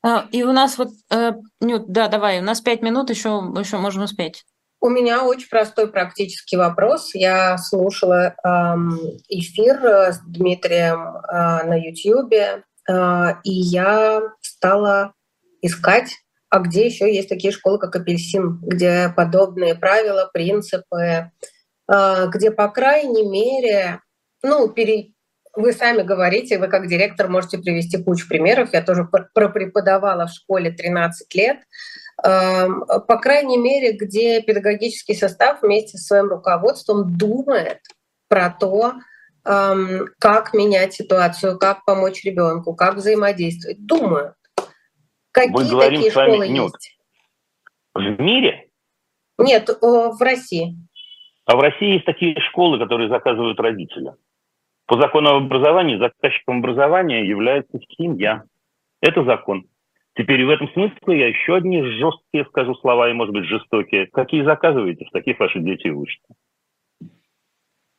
А, и у нас вот, э, Нют, да, давай, у нас пять минут, еще, еще можем успеть. У меня очень простой практический вопрос. Я слушала эфир э, с Дмитрием э, на YouTube, и я стала искать, а где еще есть такие школы, как Апельсин, где подобные правила, принципы, где, по крайней мере, ну, пере, вы сами говорите, вы как директор можете привести кучу примеров. Я тоже пропреподавала в школе 13 лет. Эм, по крайней мере, где педагогический состав вместе с своим руководством думает про то, эм, как менять ситуацию, как помочь ребенку, как взаимодействовать. Думают. Какие Мы такие школы вами, есть? В мире? Нет, в России. А в России есть такие школы, которые заказывают родители. По закону об образовании заказчиком образования является семья. Это закон. Теперь в этом смысле я еще одни жесткие скажу слова и, может быть, жестокие. Какие заказываете, в таких ваши дети учатся.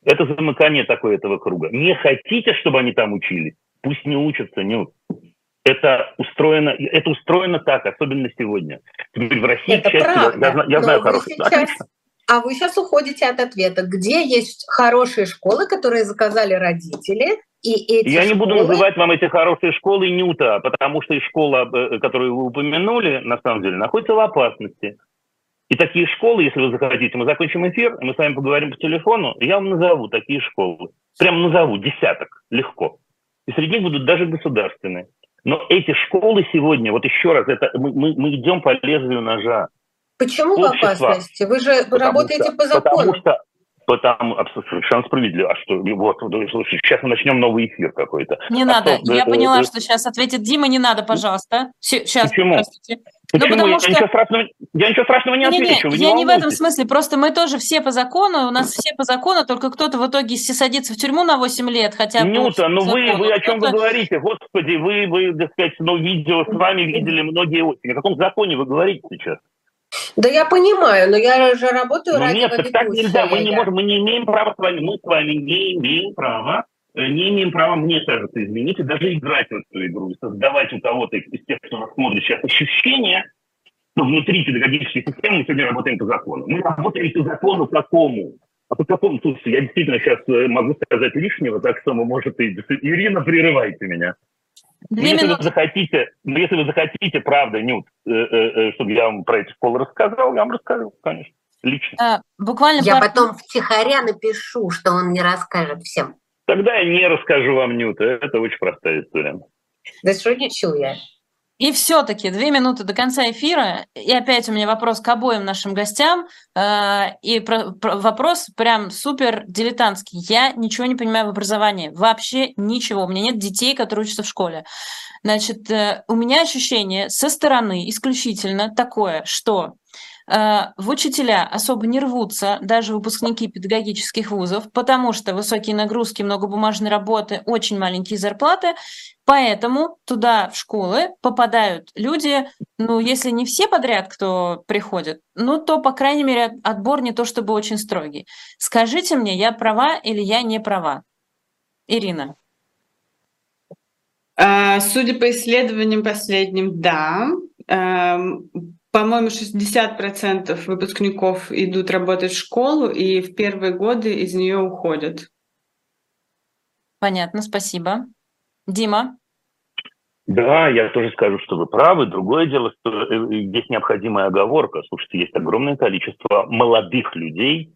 Это замыкание такое этого круга. Не хотите, чтобы они там учились? Пусть не учатся, не это устроено, это устроено так, особенно сегодня. Теперь в России, это часть, правда. я, я знаю хорошие. Сейчас... А вы сейчас уходите от ответа. Где есть хорошие школы, которые заказали родители, и эти Я школы... не буду называть вам эти хорошие школы Ньюта, потому что школа, э, которую вы упомянули, на самом деле, находится в опасности. И такие школы, если вы захотите, мы закончим эфир, мы с вами поговорим по телефону, я вам назову такие школы. Прям назову, десяток, легко. И среди них будут даже государственные. Но эти школы сегодня, вот еще раз, это мы, мы, мы идем по лезвию ножа. Почему в опасности? Вы же потому работаете что, по закону. Потому что Потому совершенно справедливо. А что, вот, слушай, сейчас мы начнем новый эфир какой-то. Не а надо. Что, Я э, поняла, э, что сейчас ответит Дима. Не надо, пожалуйста. Сейчас. Почему? Здравствуйте. Ну, Почему? Ну, потому я, что... ничего страшного, я ничего страшного не, не отвечу. Не, я не, не в этом смысле. Просто мы тоже все по закону. У нас все по закону, только кто-то в итоге садится в тюрьму на 8 лет, хотя Нюта, ну вы, вы о чем вы говорите? Господи, вы, вы, так сказать, ну, видео с вами видели многие осени. О каком законе вы говорите сейчас? Да я понимаю, но я же работаю ну, Нет, так, так нельзя. Мы не, можем, мы не имеем права с вами, мы с вами не имеем права э, не имеем права, мне кажется, изменить и даже играть в эту игру, и создавать у кого-то из тех, кто нас смотрит сейчас, ощущение, что внутри педагогической системы мы сегодня работаем по закону. Мы работаем по закону какому? А по какому? Слушайте, я действительно сейчас э, могу сказать лишнего, так что вы можете... Ирина, прерывайте меня. Две если минуты. вы захотите, ну, если вы захотите, правда, Нют, э, э, э, чтобы я вам про эти школы рассказал, я вам расскажу, конечно, лично. А, буквально я пар... потом втихаря напишу, что он не расскажет всем. Тогда я не расскажу вам, Нют, это очень простая история. Да шутничаю я. И все-таки две минуты до конца эфира. И опять у меня вопрос к обоим нашим гостям. Э, и про, про, вопрос прям супер дилетантский. Я ничего не понимаю в образовании. Вообще ничего. У меня нет детей, которые учатся в школе. Значит, э, у меня ощущение со стороны исключительно такое, что Э, в учителя особо не рвутся даже выпускники педагогических вузов, потому что высокие нагрузки, много бумажной работы, очень маленькие зарплаты, поэтому туда в школы попадают люди, ну, если не все подряд, кто приходит, ну, то, по крайней мере, отбор не то чтобы очень строгий. Скажите мне, я права или я не права? Ирина. А, судя по исследованиям последним, да. Эм, по-моему, 60% выпускников идут работать в школу, и в первые годы из нее уходят. Понятно, спасибо. Дима? Да, я тоже скажу, что вы правы. Другое дело, что э, есть необходимая оговорка. Слушайте, есть огромное количество молодых людей,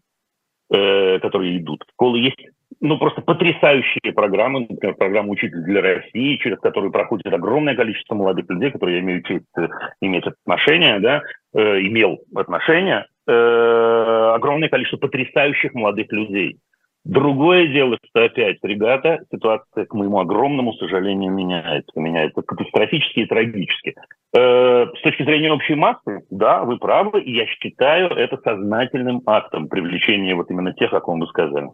э, которые идут в школу. Есть ну, просто потрясающие программы, например, программа «Учитель для России», через которую проходит огромное количество молодых людей, которые я имею честь э, иметь отношение, да, э, имел отношение, э, огромное количество потрясающих молодых людей. Другое дело, что опять, ребята, ситуация, к моему огромному сожалению, меняется. Меняется катастрофически и трагически. Э, с точки зрения общей массы, да, вы правы, я считаю это сознательным актом привлечения вот именно тех, о ком вы сказали.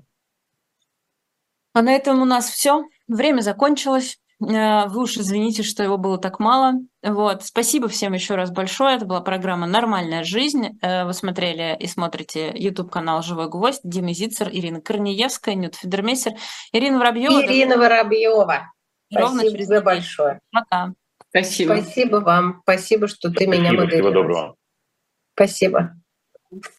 А на этом у нас все. Время закончилось. Э, вы уж извините, что его было так мало. Вот. Спасибо всем еще раз большое. Это была программа «Нормальная жизнь». Э, вы смотрели и смотрите YouTube-канал «Живой гвоздь». Дима Зицер, Ирина Корнеевская, Нют Федермессер, Ирина Воробьева. Ирина Воробьева. Ровно Спасибо тебе большое. Пока. Спасибо. Спасибо вам. Спасибо, что ты Спасибо, меня модерировал. Всего доброго. Спасибо.